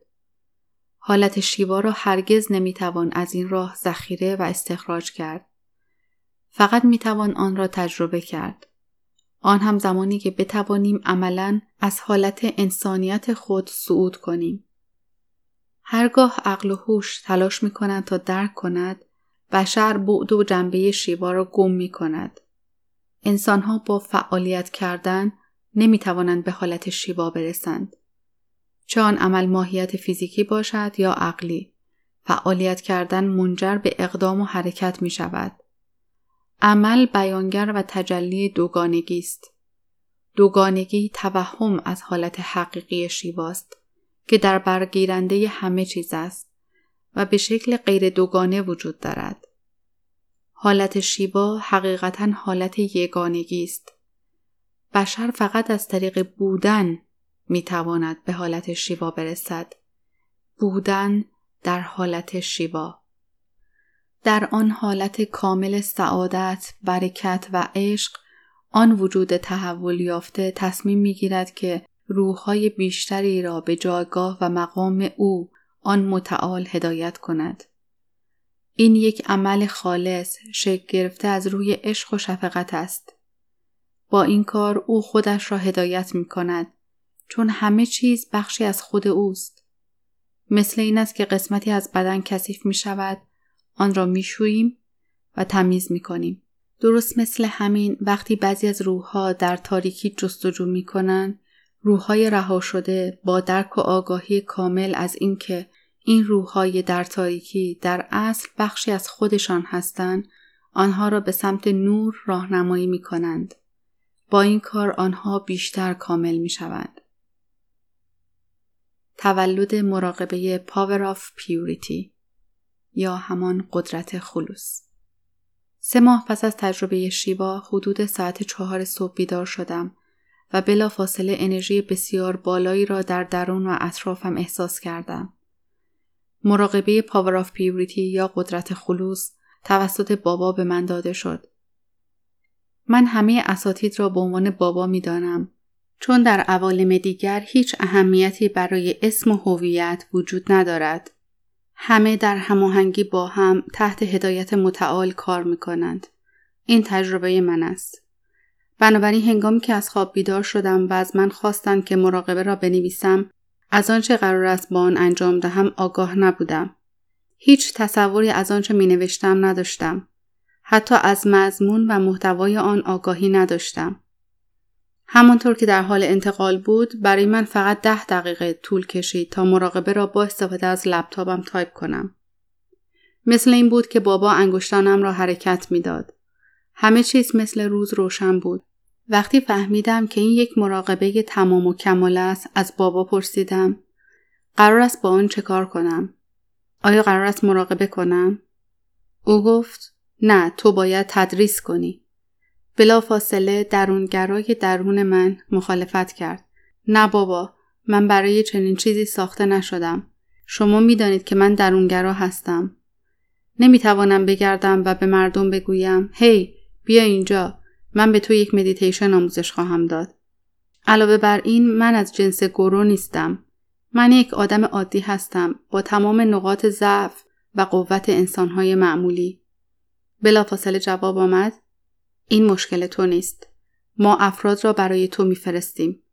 حالت شیوا را هرگز نمی‌توان از این راه ذخیره و استخراج کرد. فقط می‌توان آن را تجربه کرد. آن هم زمانی که بتوانیم عملا از حالت انسانیت خود صعود کنیم. هرگاه عقل و هوش تلاش می کند تا درک کند بشر بعد و جنبه شیوا را گم می کند. انسانها با فعالیت کردن نمی توانند به حالت شیوا برسند. چه آن عمل ماهیت فیزیکی باشد یا عقلی. فعالیت کردن منجر به اقدام و حرکت می شود. عمل بیانگر و تجلی دوگانگی است. دوگانگی توهم از حالت حقیقی شیواست که در برگیرنده همه چیز است و به شکل غیر دوگانه وجود دارد. حالت شیوا حقیقتا حالت یگانگی است. بشر فقط از طریق بودن می تواند به حالت شیوا برسد. بودن در حالت شیوا. در آن حالت کامل سعادت، برکت و عشق آن وجود تحول یافته تصمیم می‌گیرد که روحهای بیشتری را به جایگاه و مقام او آن متعال هدایت کند. این یک عمل خالص شکل گرفته از روی عشق و شفقت است. با این کار او خودش را هدایت می کند چون همه چیز بخشی از خود اوست. مثل این است که قسمتی از بدن کثیف می شود آن را میشوییم و تمیز می‌کنیم. درست مثل همین وقتی بعضی از روحها در تاریکی جستجو می‌کنند روحهای رها شده با درک و آگاهی کامل از اینکه این روحهای در تاریکی در اصل بخشی از خودشان هستند آنها را به سمت نور راهنمایی می کنند. با این کار آنها بیشتر کامل می شوند. تولد مراقبه Power of Purity یا همان قدرت خلوص. سه ماه پس از تجربه شیوا حدود ساعت چهار صبح بیدار شدم و بلا فاصله انرژی بسیار بالایی را در درون و اطرافم احساس کردم. مراقبه Power of Purity یا قدرت خلوص توسط بابا به من داده شد. من همه اساتید را به عنوان بابا می دانم چون در عوالم دیگر هیچ اهمیتی برای اسم و هویت وجود ندارد. همه در هماهنگی با هم تحت هدایت متعال کار می کنند. این تجربه من است. بنابراین هنگامی که از خواب بیدار شدم و از من خواستند که مراقبه را بنویسم از آنچه قرار است با آن انجام دهم آگاه نبودم. هیچ تصوری از آنچه می نوشتم نداشتم. حتی از مضمون و محتوای آن آگاهی نداشتم. همانطور که در حال انتقال بود برای من فقط ده دقیقه طول کشید تا مراقبه را با استفاده از لپتاپم تایپ کنم. مثل این بود که بابا انگشتانم را حرکت می‌داد. همه چیز مثل روز روشن بود. وقتی فهمیدم که این یک مراقبه تمام و کمال است از بابا پرسیدم قرار است با آن چه کار کنم؟ آیا قرار است مراقبه کنم؟ او گفت نه تو باید تدریس کنی. بلا فاصله درونگرای درون من مخالفت کرد. نه بابا من برای چنین چیزی ساخته نشدم. شما می‌دانید که من درونگرا هستم. نمی‌توانم بگردم و به مردم بگویم هی بیا اینجا من به تو یک مدیتیشن آموزش خواهم داد. علاوه بر این من از جنس گرو نیستم. من یک آدم عادی هستم با تمام نقاط ضعف و قوت انسانهای معمولی. بلافاصله جواب آمد این مشکل تو نیست. ما افراد را برای تو میفرستیم.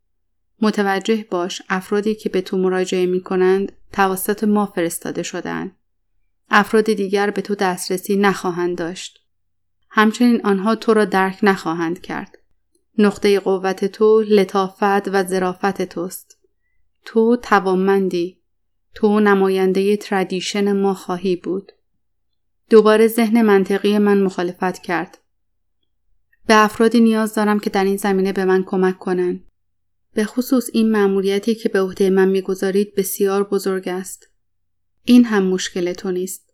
متوجه باش افرادی که به تو مراجعه می کنند توسط ما فرستاده شدند. افراد دیگر به تو دسترسی نخواهند داشت. همچنین آنها تو را درک نخواهند کرد. نقطه قوت تو لطافت و ظرافت توست. تو توانمندی. تو نماینده تردیشن ما خواهی بود. دوباره ذهن منطقی من مخالفت کرد. به افرادی نیاز دارم که در این زمینه به من کمک کنند. به خصوص این مأموریتی که به عهده من می‌گذارید بسیار بزرگ است. این هم مشکل تو نیست.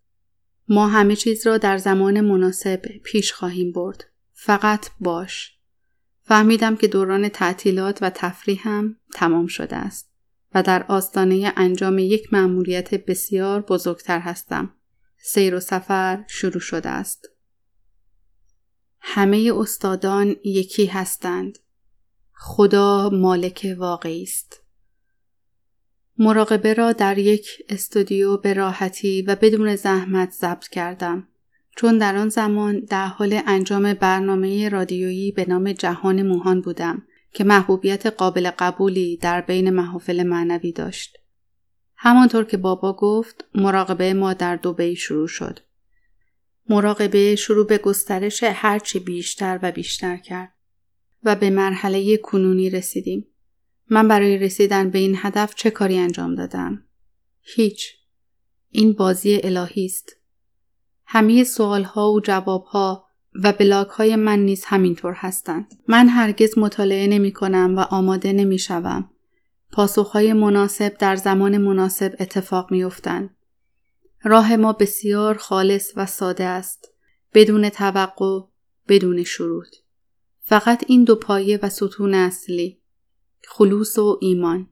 ما همه چیز را در زمان مناسب پیش خواهیم برد. فقط باش. فهمیدم که دوران تعطیلات و تفریح هم تمام شده است و در آستانه انجام یک مأموریت بسیار بزرگتر هستم. سیر و سفر شروع شده است. همه استادان یکی هستند. خدا مالک واقعی است. مراقبه را در یک استودیو به راحتی و بدون زحمت ضبط کردم چون در آن زمان در حال انجام برنامه رادیویی به نام جهان موهان بودم که محبوبیت قابل قبولی در بین محافل معنوی داشت. همانطور که بابا گفت مراقبه ما در دوبهی شروع شد. مراقبه شروع به گسترش هرچی بیشتر و بیشتر کرد و به مرحله کنونی رسیدیم. من برای رسیدن به این هدف چه کاری انجام دادم؟ هیچ. این بازی الهی است. همه سوال ها و جواب ها و بلاک های من نیز همینطور هستند. من هرگز مطالعه نمی کنم و آماده نمی شوم. پاسخ های مناسب در زمان مناسب اتفاق می افتند. راه ما بسیار خالص و ساده است. بدون توقع، بدون شروط. فقط این دو پایه و ستون اصلی. خلوص و ایمان.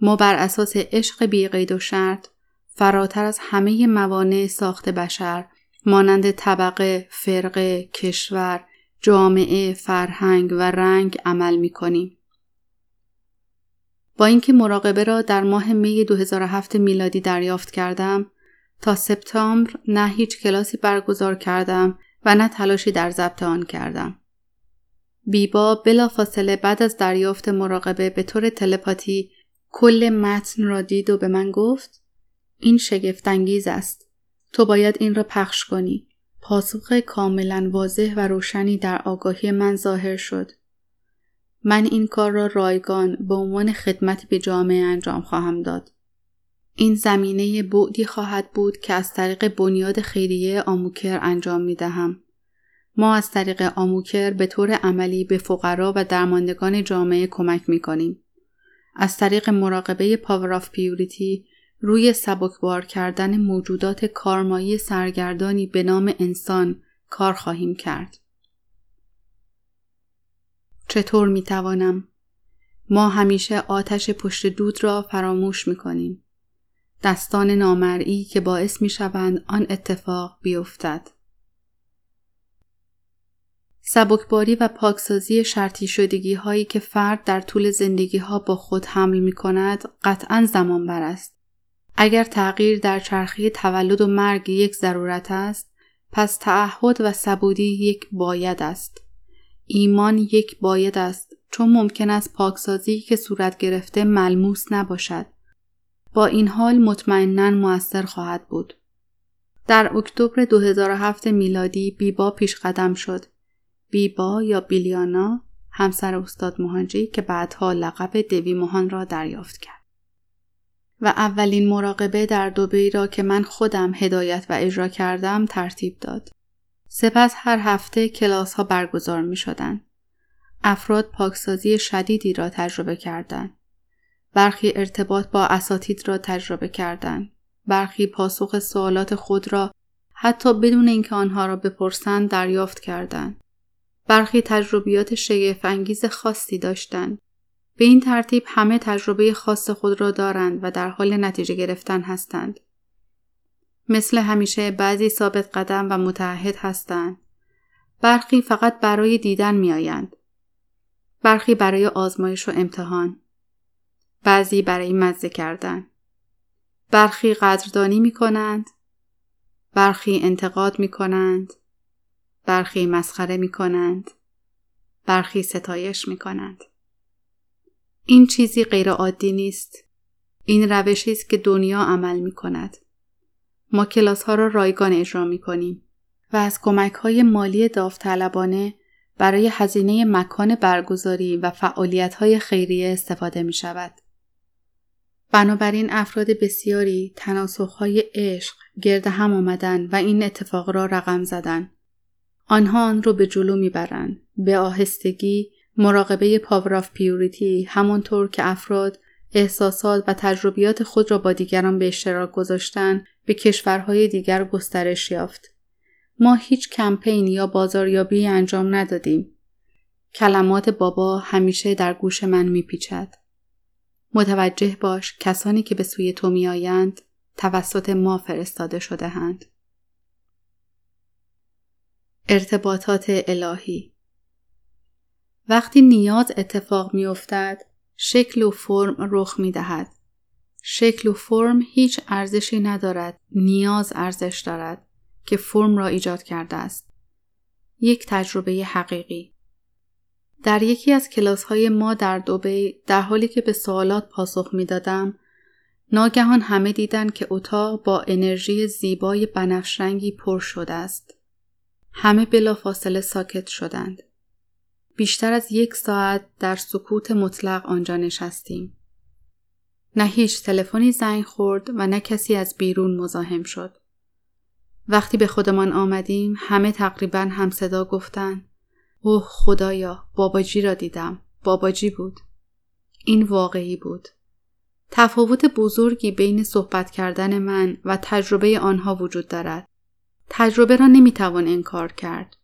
ما بر اساس عشق بیقید و شرط فراتر از همه موانع ساخت بشر مانند طبقه، فرقه، کشور، جامعه، فرهنگ و رنگ عمل می کنیم. با اینکه مراقبه را در ماه می 2007 میلادی دریافت کردم تا سپتامبر نه هیچ کلاسی برگزار کردم و نه تلاشی در ضبط آن کردم. بیبا بلا فاصله بعد از دریافت مراقبه به طور تلپاتی کل متن را دید و به من گفت این شگفتانگیز است. تو باید این را پخش کنی. پاسخ کاملا واضح و روشنی در آگاهی من ظاهر شد. من این کار را رایگان به عنوان خدمت به جامعه انجام خواهم داد. این زمینه بعدی خواهد بود که از طریق بنیاد خیریه آموکر انجام می دهم. ما از طریق آموکر به طور عملی به فقرا و درماندگان جامعه کمک می کنیم. از طریق مراقبه Power of Purity روی سبکبار کردن موجودات کارمایی سرگردانی به نام انسان کار خواهیم کرد. چطور می توانم؟ ما همیشه آتش پشت دود را فراموش می کنیم. دستان نامرئی که باعث می شوند آن اتفاق بیفتد. سبکباری و پاکسازی شرطی شدگی هایی که فرد در طول زندگی ها با خود حمل می کند قطعا زمان بر است. اگر تغییر در چرخی تولد و مرگ یک ضرورت است پس تعهد و سبودی یک باید است. ایمان یک باید است چون ممکن است پاکسازی که صورت گرفته ملموس نباشد. با این حال مطمئنا موثر خواهد بود. در اکتبر 2007 میلادی بیبا پیش قدم شد. بیبا یا بیلیانا همسر استاد مهانجی که بعدها لقب دوی مهان را دریافت کرد. و اولین مراقبه در دوبی را که من خودم هدایت و اجرا کردم ترتیب داد. سپس هر هفته کلاس ها برگزار می شدن. افراد پاکسازی شدیدی را تجربه کردند. برخی ارتباط با اساتید را تجربه کردند. برخی پاسخ سوالات خود را حتی بدون اینکه آنها را بپرسند دریافت کردند. برخی تجربیات شگفت خاصی داشتند. به این ترتیب همه تجربه خاص خود را دارند و در حال نتیجه گرفتن هستند. مثل همیشه بعضی ثابت قدم و متعهد هستند. برخی فقط برای دیدن می آیند. برخی برای آزمایش و امتحان. بعضی برای مزه کردن. برخی قدردانی می کنند. برخی انتقاد می کنند. برخی مسخره می کنند. برخی ستایش می کنند. این چیزی غیر عادی نیست. این روشی است که دنیا عمل می کند. ما کلاس ها را رایگان اجرا می کنیم و از کمک های مالی داوطلبانه برای هزینه مکان برگزاری و فعالیت های خیریه استفاده می شود. بنابراین افراد بسیاری های عشق گرد هم آمدن و این اتفاق را رقم زدن. آنها آن را به جلو می‌برند. به آهستگی مراقبه Power of Purity همانطور که افراد احساسات و تجربیات خود را با دیگران به اشتراک گذاشتن به کشورهای دیگر گسترش یافت. ما هیچ کمپین یا بازاریابی انجام ندادیم. کلمات بابا همیشه در گوش من میپیچد. متوجه باش کسانی که به سوی تو میآیند توسط ما فرستاده شده‌اند. ارتباطات الهی وقتی نیاز اتفاق میافتد شکل و فرم رخ می دهد. شکل و فرم هیچ ارزشی ندارد نیاز ارزش دارد که فرم را ایجاد کرده است. یک تجربه حقیقی در یکی از کلاس های ما در دوبی در حالی که به سوالات پاسخ می دادم ناگهان همه دیدن که اتاق با انرژی زیبای بنفشرنگی پر شده است. همه بلافاصله ساکت شدند. بیشتر از یک ساعت در سکوت مطلق آنجا نشستیم. نه هیچ تلفنی زنگ خورد و نه کسی از بیرون مزاحم شد. وقتی به خودمان آمدیم همه تقریبا هم صدا گفتند اوه خدایا باباجی را دیدم باباجی بود این واقعی بود تفاوت بزرگی بین صحبت کردن من و تجربه آنها وجود دارد تجربه را نمی‌توان انکار کرد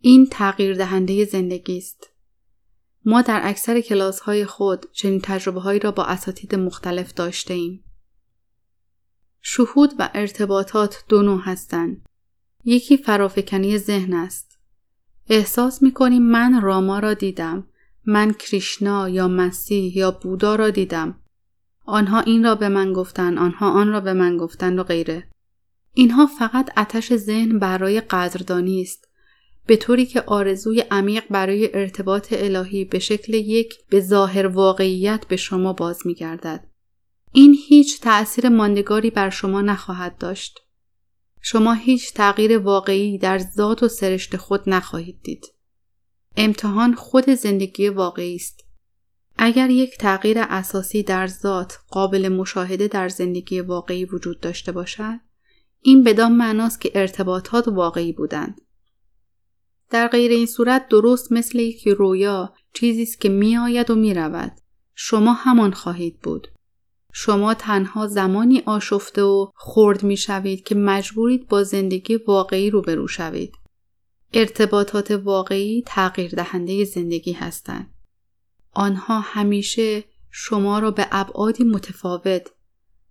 این تغییر دهنده زندگی است ما در اکثر کلاس های خود چنین تجربه هایی را با اساتید مختلف داشته ایم. شهود و ارتباطات دو نوع هستند. یکی فرافکنی ذهن است. احساس می کنیم من راما را دیدم. من کریشنا یا مسیح یا بودا را دیدم. آنها این را به من گفتند، آنها آن را به من گفتند و غیره. اینها فقط اتش ذهن برای قدردانی است. به طوری که آرزوی عمیق برای ارتباط الهی به شکل یک به ظاهر واقعیت به شما باز می گردد. این هیچ تأثیر ماندگاری بر شما نخواهد داشت. شما هیچ تغییر واقعی در ذات و سرشت خود نخواهید دید. امتحان خود زندگی واقعی است. اگر یک تغییر اساسی در ذات قابل مشاهده در زندگی واقعی وجود داشته باشد، این بدان معناست که ارتباطات واقعی بودند. در غیر این صورت درست مثل یک رویا چیزی است که میآید و می‌رود. شما همان خواهید بود. شما تنها زمانی آشفته و خرد می شوید که مجبورید با زندگی واقعی روبرو شوید. ارتباطات واقعی تغییر دهنده زندگی هستند. آنها همیشه شما را به ابعادی متفاوت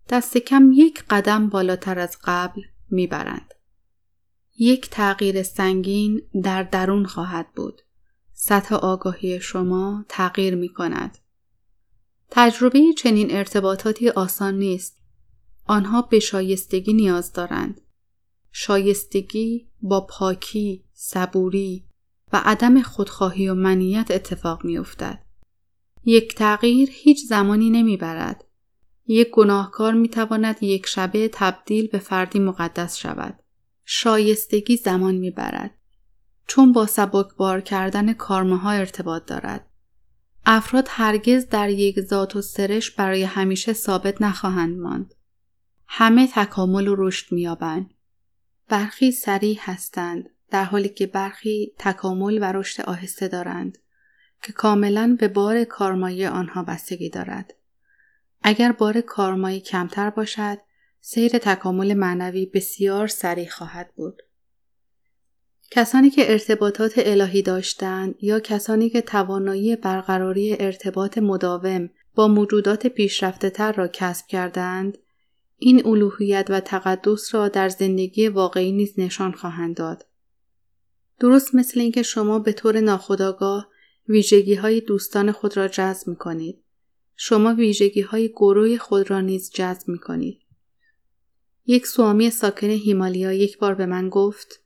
دست کم یک قدم بالاتر از قبل می‌برند. یک تغییر سنگین در درون خواهد بود. سطح آگاهی شما تغییر می کند. تجربه چنین ارتباطاتی آسان نیست. آنها به شایستگی نیاز دارند. شایستگی با پاکی، صبوری و عدم خودخواهی و منیت اتفاق می افتد. یک تغییر هیچ زمانی نمی برد. یک گناهکار می تواند یک شبه تبدیل به فردی مقدس شود. شایستگی زمان می برد. چون با بار کردن کارمه ها ارتباط دارد. افراد هرگز در یک ذات و سرش برای همیشه ثابت نخواهند ماند. همه تکامل و رشد میابند. برخی سریع هستند در حالی که برخی تکامل و رشد آهسته دارند که کاملا به بار کارمایی آنها بستگی دارد. اگر بار کارمایی کمتر باشد، سیر تکامل معنوی بسیار سریع خواهد بود. کسانی که ارتباطات الهی داشتند یا کسانی که توانایی برقراری ارتباط مداوم با موجودات پیشرفته تر را کسب کردند، این الوهیت و تقدس را در زندگی واقعی نیز نشان خواهند داد. درست مثل اینکه شما به طور ناخودآگاه ویژگی های دوستان خود را جذب می کنید. شما ویژگی های گروه خود را نیز جذب می کنید. یک سوامی ساکن هیمالیا یک بار به من گفت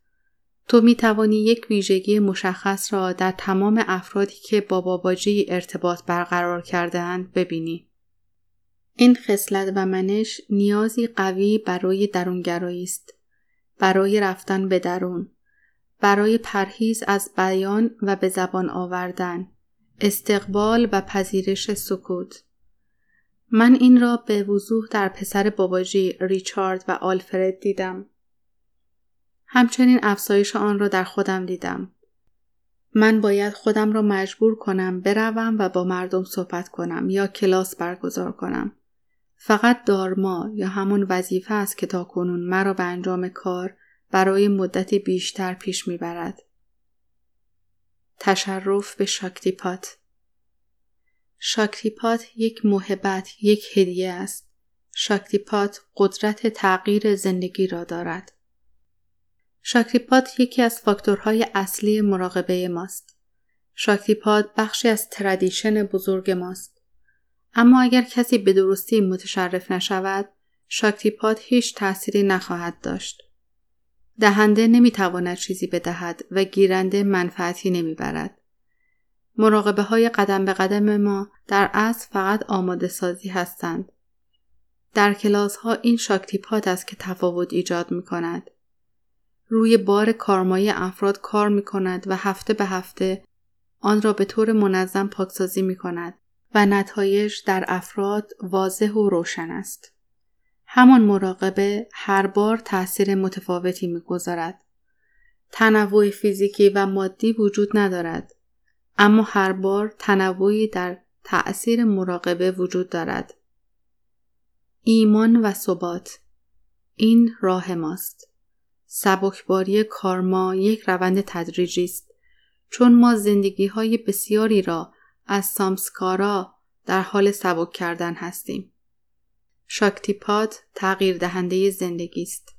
تو می توانی یک ویژگی مشخص را در تمام افرادی که با باباجی ارتباط برقرار کردهاند ببینی. این خصلت و منش نیازی قوی برای درونگرایی است. برای رفتن به درون. برای پرهیز از بیان و به زبان آوردن. استقبال و پذیرش سکوت. من این را به وضوح در پسر باباجی ریچارد و آلفرد دیدم. همچنین افزایش آن را در خودم دیدم. من باید خودم را مجبور کنم بروم و با مردم صحبت کنم یا کلاس برگزار کنم. فقط دارما یا همون وظیفه است که تا کنون مرا به انجام کار برای مدتی بیشتر پیش می‌برد. تشرف به شاکتیپات شاکتیپات یک محبت، یک هدیه است. شاکتیپات قدرت تغییر زندگی را دارد. شاکتیپات یکی از فاکتورهای اصلی مراقبه ماست. شاکتیپات بخشی از tradition بزرگ ماست. اما اگر کسی به درستی متشرف نشود، شاکتیپات هیچ تأثیری نخواهد داشت. دهنده نمی‌تواند چیزی بدهد و گیرنده منفعتی نمی‌برد. مراقبه های قدم به قدم ما در اصل فقط آماده سازی هستند. در کلاس ها این شاکتیپات است که تفاوت ایجاد می کند. روی بار کارمایی افراد کار می کند و هفته به هفته آن را به طور منظم پاکسازی می کند و نتایج در افراد واضح و روشن است. همان مراقبه هر بار تأثیر متفاوتی می‌گذارد. تنوع فیزیکی و مادی وجود ندارد. اما هر بار تنوعی در تأثیر مراقبه وجود دارد. ایمان و ثبات این راه ماست. سبکباری کارما یک روند تدریجی است چون ما زندگی های بسیاری را از سامسکارا در حال سبک کردن هستیم. شاکتیپات تغییر دهنده زندگی است.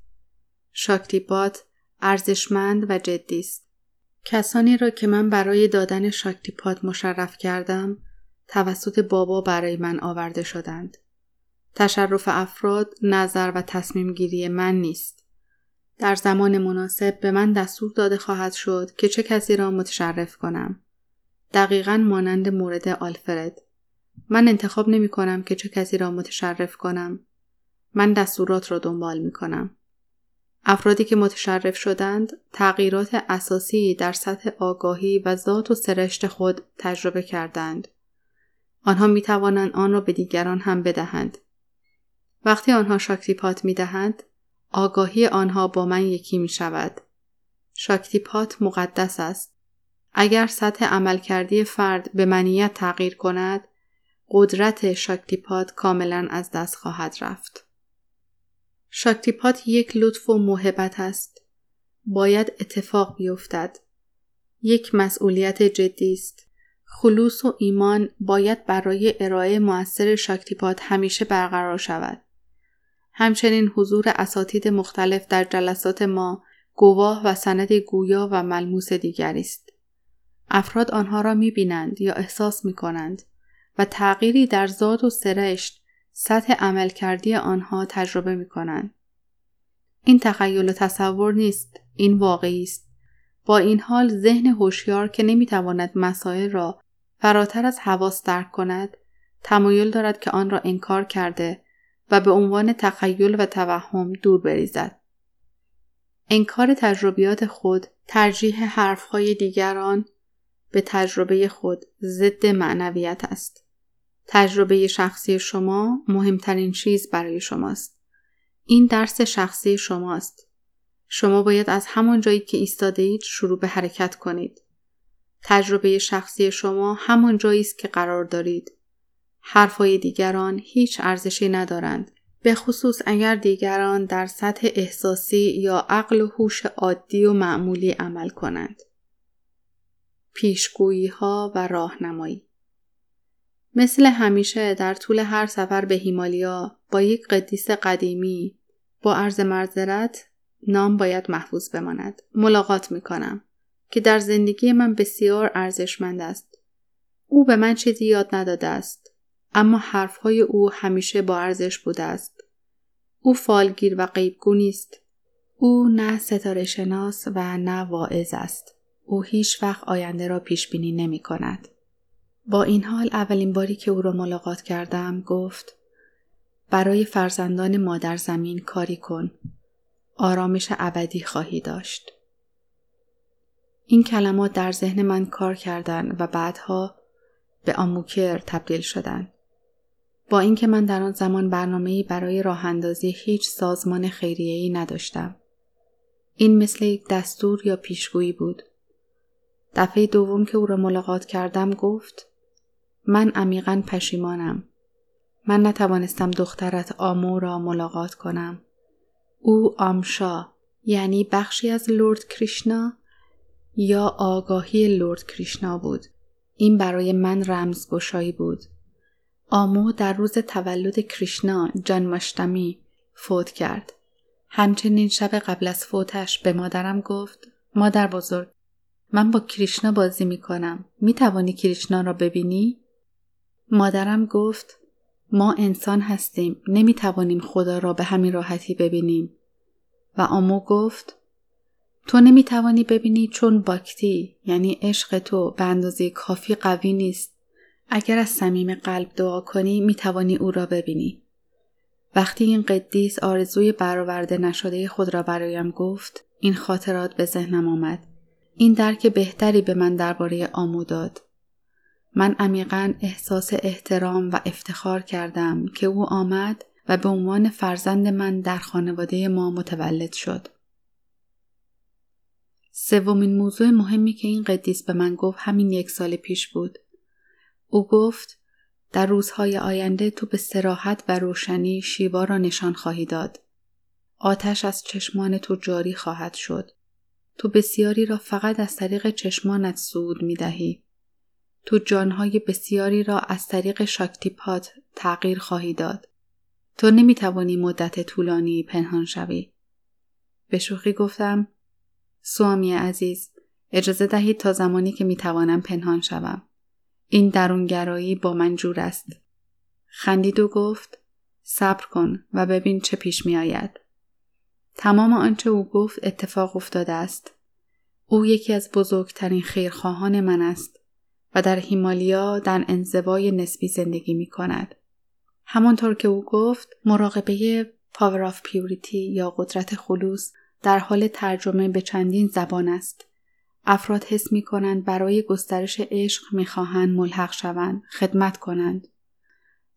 شاکتیپات ارزشمند و جدی است. کسانی را که من برای دادن شاکتیپات مشرف کردم توسط بابا برای من آورده شدند. تشرف افراد نظر و تصمیم گیری من نیست. در زمان مناسب به من دستور داده خواهد شد که چه کسی را متشرف کنم. دقیقا مانند مورد آلفرد. من انتخاب نمی کنم که چه کسی را متشرف کنم. من دستورات را دنبال می کنم. افرادی که متشرف شدند تغییرات اساسی در سطح آگاهی و ذات و سرشت خود تجربه کردند. آنها می توانند آن را به دیگران هم بدهند. وقتی آنها شاکتیپات می دهند، آگاهی آنها با من یکی می شود. شاکتیپات مقدس است. اگر سطح عملکردی فرد به منیت تغییر کند، قدرت شاکتیپات کاملا از دست خواهد رفت. شاکتیپات یک لطف و محبت است. باید اتفاق بیفتد. یک مسئولیت جدی است. خلوص و ایمان باید برای ارائه موثر شاکتیپات همیشه برقرار شود. همچنین حضور اساتید مختلف در جلسات ما گواه و سند گویا و ملموس دیگری است. افراد آنها را می بینند یا احساس می کنند و تغییری در ذات و سرشت سطح عملکردی آنها تجربه می کنند. این تخیل و تصور نیست، این واقعی است. با این حال ذهن هوشیار که نمی‌تواند مسائل را فراتر از حواس درک کند، تمایل دارد که آن را انکار کرده و به عنوان تخیل و توهم دور بریزد. انکار تجربیات خود، ترجیح حرفهای دیگران به تجربه خود ضد معنویت است. تجربه شخصی شما مهمترین چیز برای شماست. این درس شخصی شماست. شما باید از همان جایی که ایستاده اید شروع به حرکت کنید. تجربه شخصی شما همان جایی است که قرار دارید. حرفهای دیگران هیچ ارزشی ندارند. به خصوص اگر دیگران در سطح احساسی یا عقل و هوش عادی و معمولی عمل کنند. پیشگویی ها و راهنمایی مثل همیشه در طول هر سفر به هیمالیا با یک قدیس قدیمی با عرض مرزرت نام باید محفوظ بماند. ملاقات می کنم که در زندگی من بسیار ارزشمند است. او به من چیزی یاد نداده است. اما حرفهای او همیشه با ارزش بوده است. او فالگیر و غیبگو نیست. او نه ستاره شناس و نه واعظ است. او هیچ وقت آینده را پیش بینی نمی کند. با این حال اولین باری که او را ملاقات کردم گفت برای فرزندان مادر زمین کاری کن. آرامش ابدی خواهی داشت. این کلمات در ذهن من کار کردند و بعدها به آموکر تبدیل شدند. با اینکه من در آن زمان برنامه‌ای برای راه اندازی هیچ سازمان خیریه‌ای نداشتم. این مثل یک دستور یا پیشگویی بود. دفعه دوم که او را ملاقات کردم گفت من عمیقا پشیمانم. من نتوانستم دخترت آمو را ملاقات کنم. او آمشا یعنی بخشی از لورد کریشنا یا آگاهی لورد کریشنا بود. این برای من رمزگشایی بود. آمو در روز تولد کریشنا مشتمی فوت کرد. همچنین شب قبل از فوتش به مادرم گفت مادر بزرگ من با کریشنا بازی می کنم. می توانی کریشنا را ببینی؟ مادرم گفت ما انسان هستیم. نمی توانیم خدا را به همین راحتی ببینیم. و آمو گفت تو نمی توانی ببینی چون باکتی یعنی عشق تو به اندازه کافی قوی نیست. اگر از صمیم قلب دعا کنی می توانی او را ببینی. وقتی این قدیس آرزوی برآورده نشده خود را برایم گفت این خاطرات به ذهنم آمد این درک بهتری به من درباره آمو داد من عمیقا احساس احترام و افتخار کردم که او آمد و به عنوان فرزند من در خانواده ما متولد شد. سومین موضوع مهمی که این قدیس به من گفت همین یک سال پیش بود. او گفت در روزهای آینده تو به سراحت و روشنی شیوا را نشان خواهی داد. آتش از چشمان تو جاری خواهد شد. تو بسیاری را فقط از طریق چشمانت سود می دهی. تو جانهای بسیاری را از طریق شاکتیپات تغییر خواهی داد. تو نمی توانی مدت طولانی پنهان شوی. به شوخی گفتم سوامی عزیز اجازه دهید تا زمانی که می توانم پنهان شوم. این درونگرایی با من جور است. خندید و گفت صبر کن و ببین چه پیش می آید. تمام آنچه او گفت اتفاق افتاده است. او یکی از بزرگترین خیرخواهان من است و در هیمالیا در انزوای نسبی زندگی می کند. همانطور که او گفت مراقبه Power of Purity یا قدرت خلوص در حال ترجمه به چندین زبان است. افراد حس می کنند برای گسترش عشق می خواهند ملحق شوند، خدمت کنند.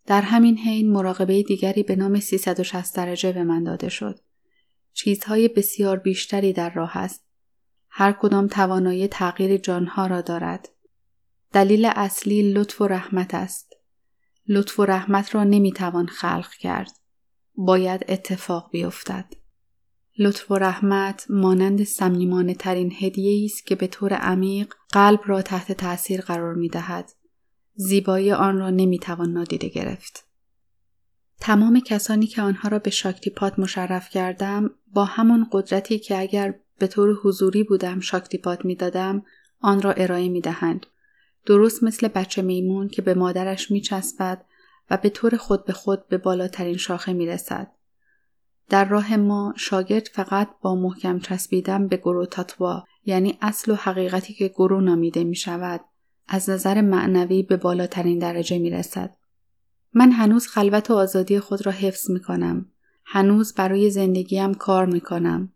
در همین حین مراقبه دیگری به نام 360 درجه به من داده شد. چیزهای بسیار بیشتری در راه است. هر کدام توانایی تغییر جانها را دارد. دلیل اصلی لطف و رحمت است. لطف و رحمت را نمی‌توان خلق کرد. باید اتفاق بیفتد. لطف و رحمت مانند سمیمانه ترین هدیه است که به طور عمیق قلب را تحت تأثیر قرار می دهد. زیبایی آن را نمی‌توان نادیده گرفت. تمام کسانی که آنها را به شاکتیپات مشرف کردم با همان قدرتی که اگر به طور حضوری بودم شاکتیپات می دادم آن را ارائه می دهند. درست مثل بچه میمون که به مادرش می چسبد و به طور خود به خود به بالاترین شاخه می رسد. در راه ما شاگرد فقط با محکم چسبیدن به گرو تاتوا یعنی اصل و حقیقتی که گرو نامیده می شود از نظر معنوی به بالاترین درجه می رسد. من هنوز خلوت و آزادی خود را حفظ می کنم. هنوز برای زندگیم کار می کنم.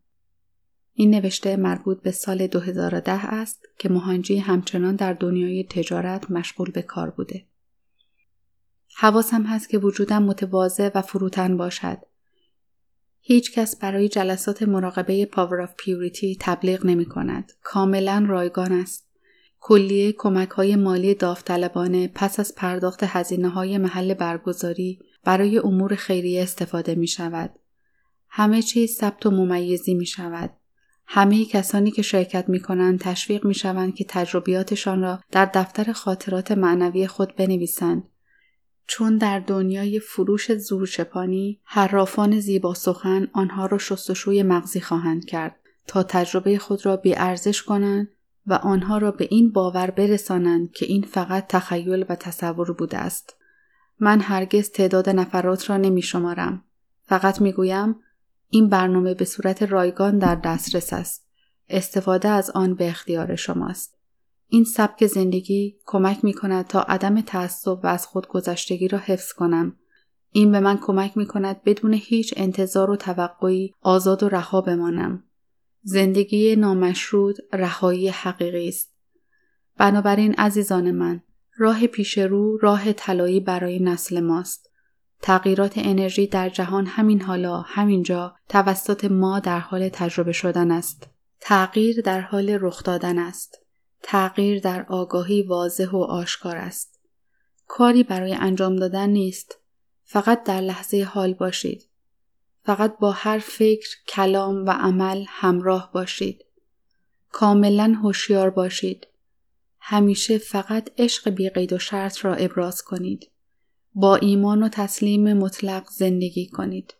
این نوشته مربوط به سال 2010 است که مهانجی همچنان در دنیای تجارت مشغول به کار بوده. حواسم هست که وجودم متواضع و فروتن باشد. هیچ کس برای جلسات مراقبه Power of Purity تبلیغ نمی کند. کاملا رایگان است. کلیه کمک های مالی داوطلبانه پس از پرداخت هزینه های محل برگزاری برای امور خیریه استفاده می شود. همه چیز ثبت و ممیزی می شود. همه کسانی که شرکت می کنند تشویق می شوند که تجربیاتشان را در دفتر خاطرات معنوی خود بنویسند. چون در دنیای فروش زورشپانی حرافان زیبا سخن آنها را شستشوی مغزی خواهند کرد تا تجربه خود را ارزش کنند و آنها را به این باور برسانند که این فقط تخیل و تصور بوده است. من هرگز تعداد نفرات را نمی شمارم. فقط می گویم این برنامه به صورت رایگان در دسترس است. استفاده از آن به اختیار شماست. این سبک زندگی کمک می کند تا عدم تعصب و از خودگذشتگی را حفظ کنم. این به من کمک می کند بدون هیچ انتظار و توقعی آزاد و رها بمانم. زندگی نامشروط رهایی حقیقی است. بنابراین عزیزان من راه پیش رو راه طلایی برای نسل ماست. تغییرات انرژی در جهان همین حالا همینجا توسط ما در حال تجربه شدن است. تغییر در حال رخ دادن است. تغییر در آگاهی واضح و آشکار است. کاری برای انجام دادن نیست. فقط در لحظه حال باشید. فقط با هر فکر، کلام و عمل همراه باشید. کاملا هوشیار باشید. همیشه فقط عشق بیقید و شرط را ابراز کنید. با ایمان و تسلیم مطلق زندگی کنید.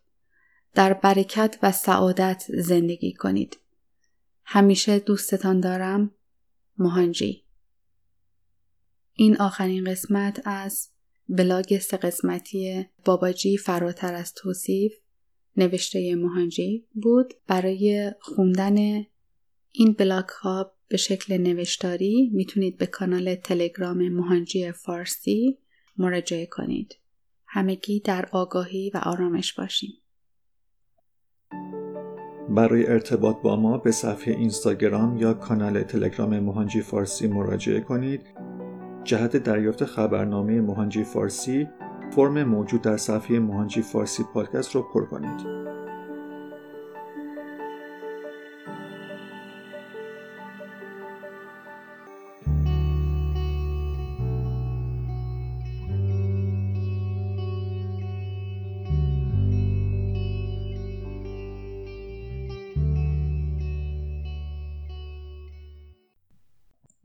در برکت و سعادت زندگی کنید. همیشه دوستتان دارم. مهانجی این آخرین قسمت از بلاگ سه قسمتی باباجی فراتر از توصیف نوشته مهانجی بود برای خوندن این بلاگ ها به شکل نوشتاری می‌تونید به کانال تلگرام مهانجی فارسی مراجعه کنید. همگی در آگاهی و آرامش باشیم. برای ارتباط با ما به صفحه اینستاگرام یا کانال تلگرام مهانجی فارسی مراجعه کنید. جهت دریافت خبرنامه مهانجی فارسی فرم موجود در صفحه مهانجی فارسی پادکست رو پر کنید.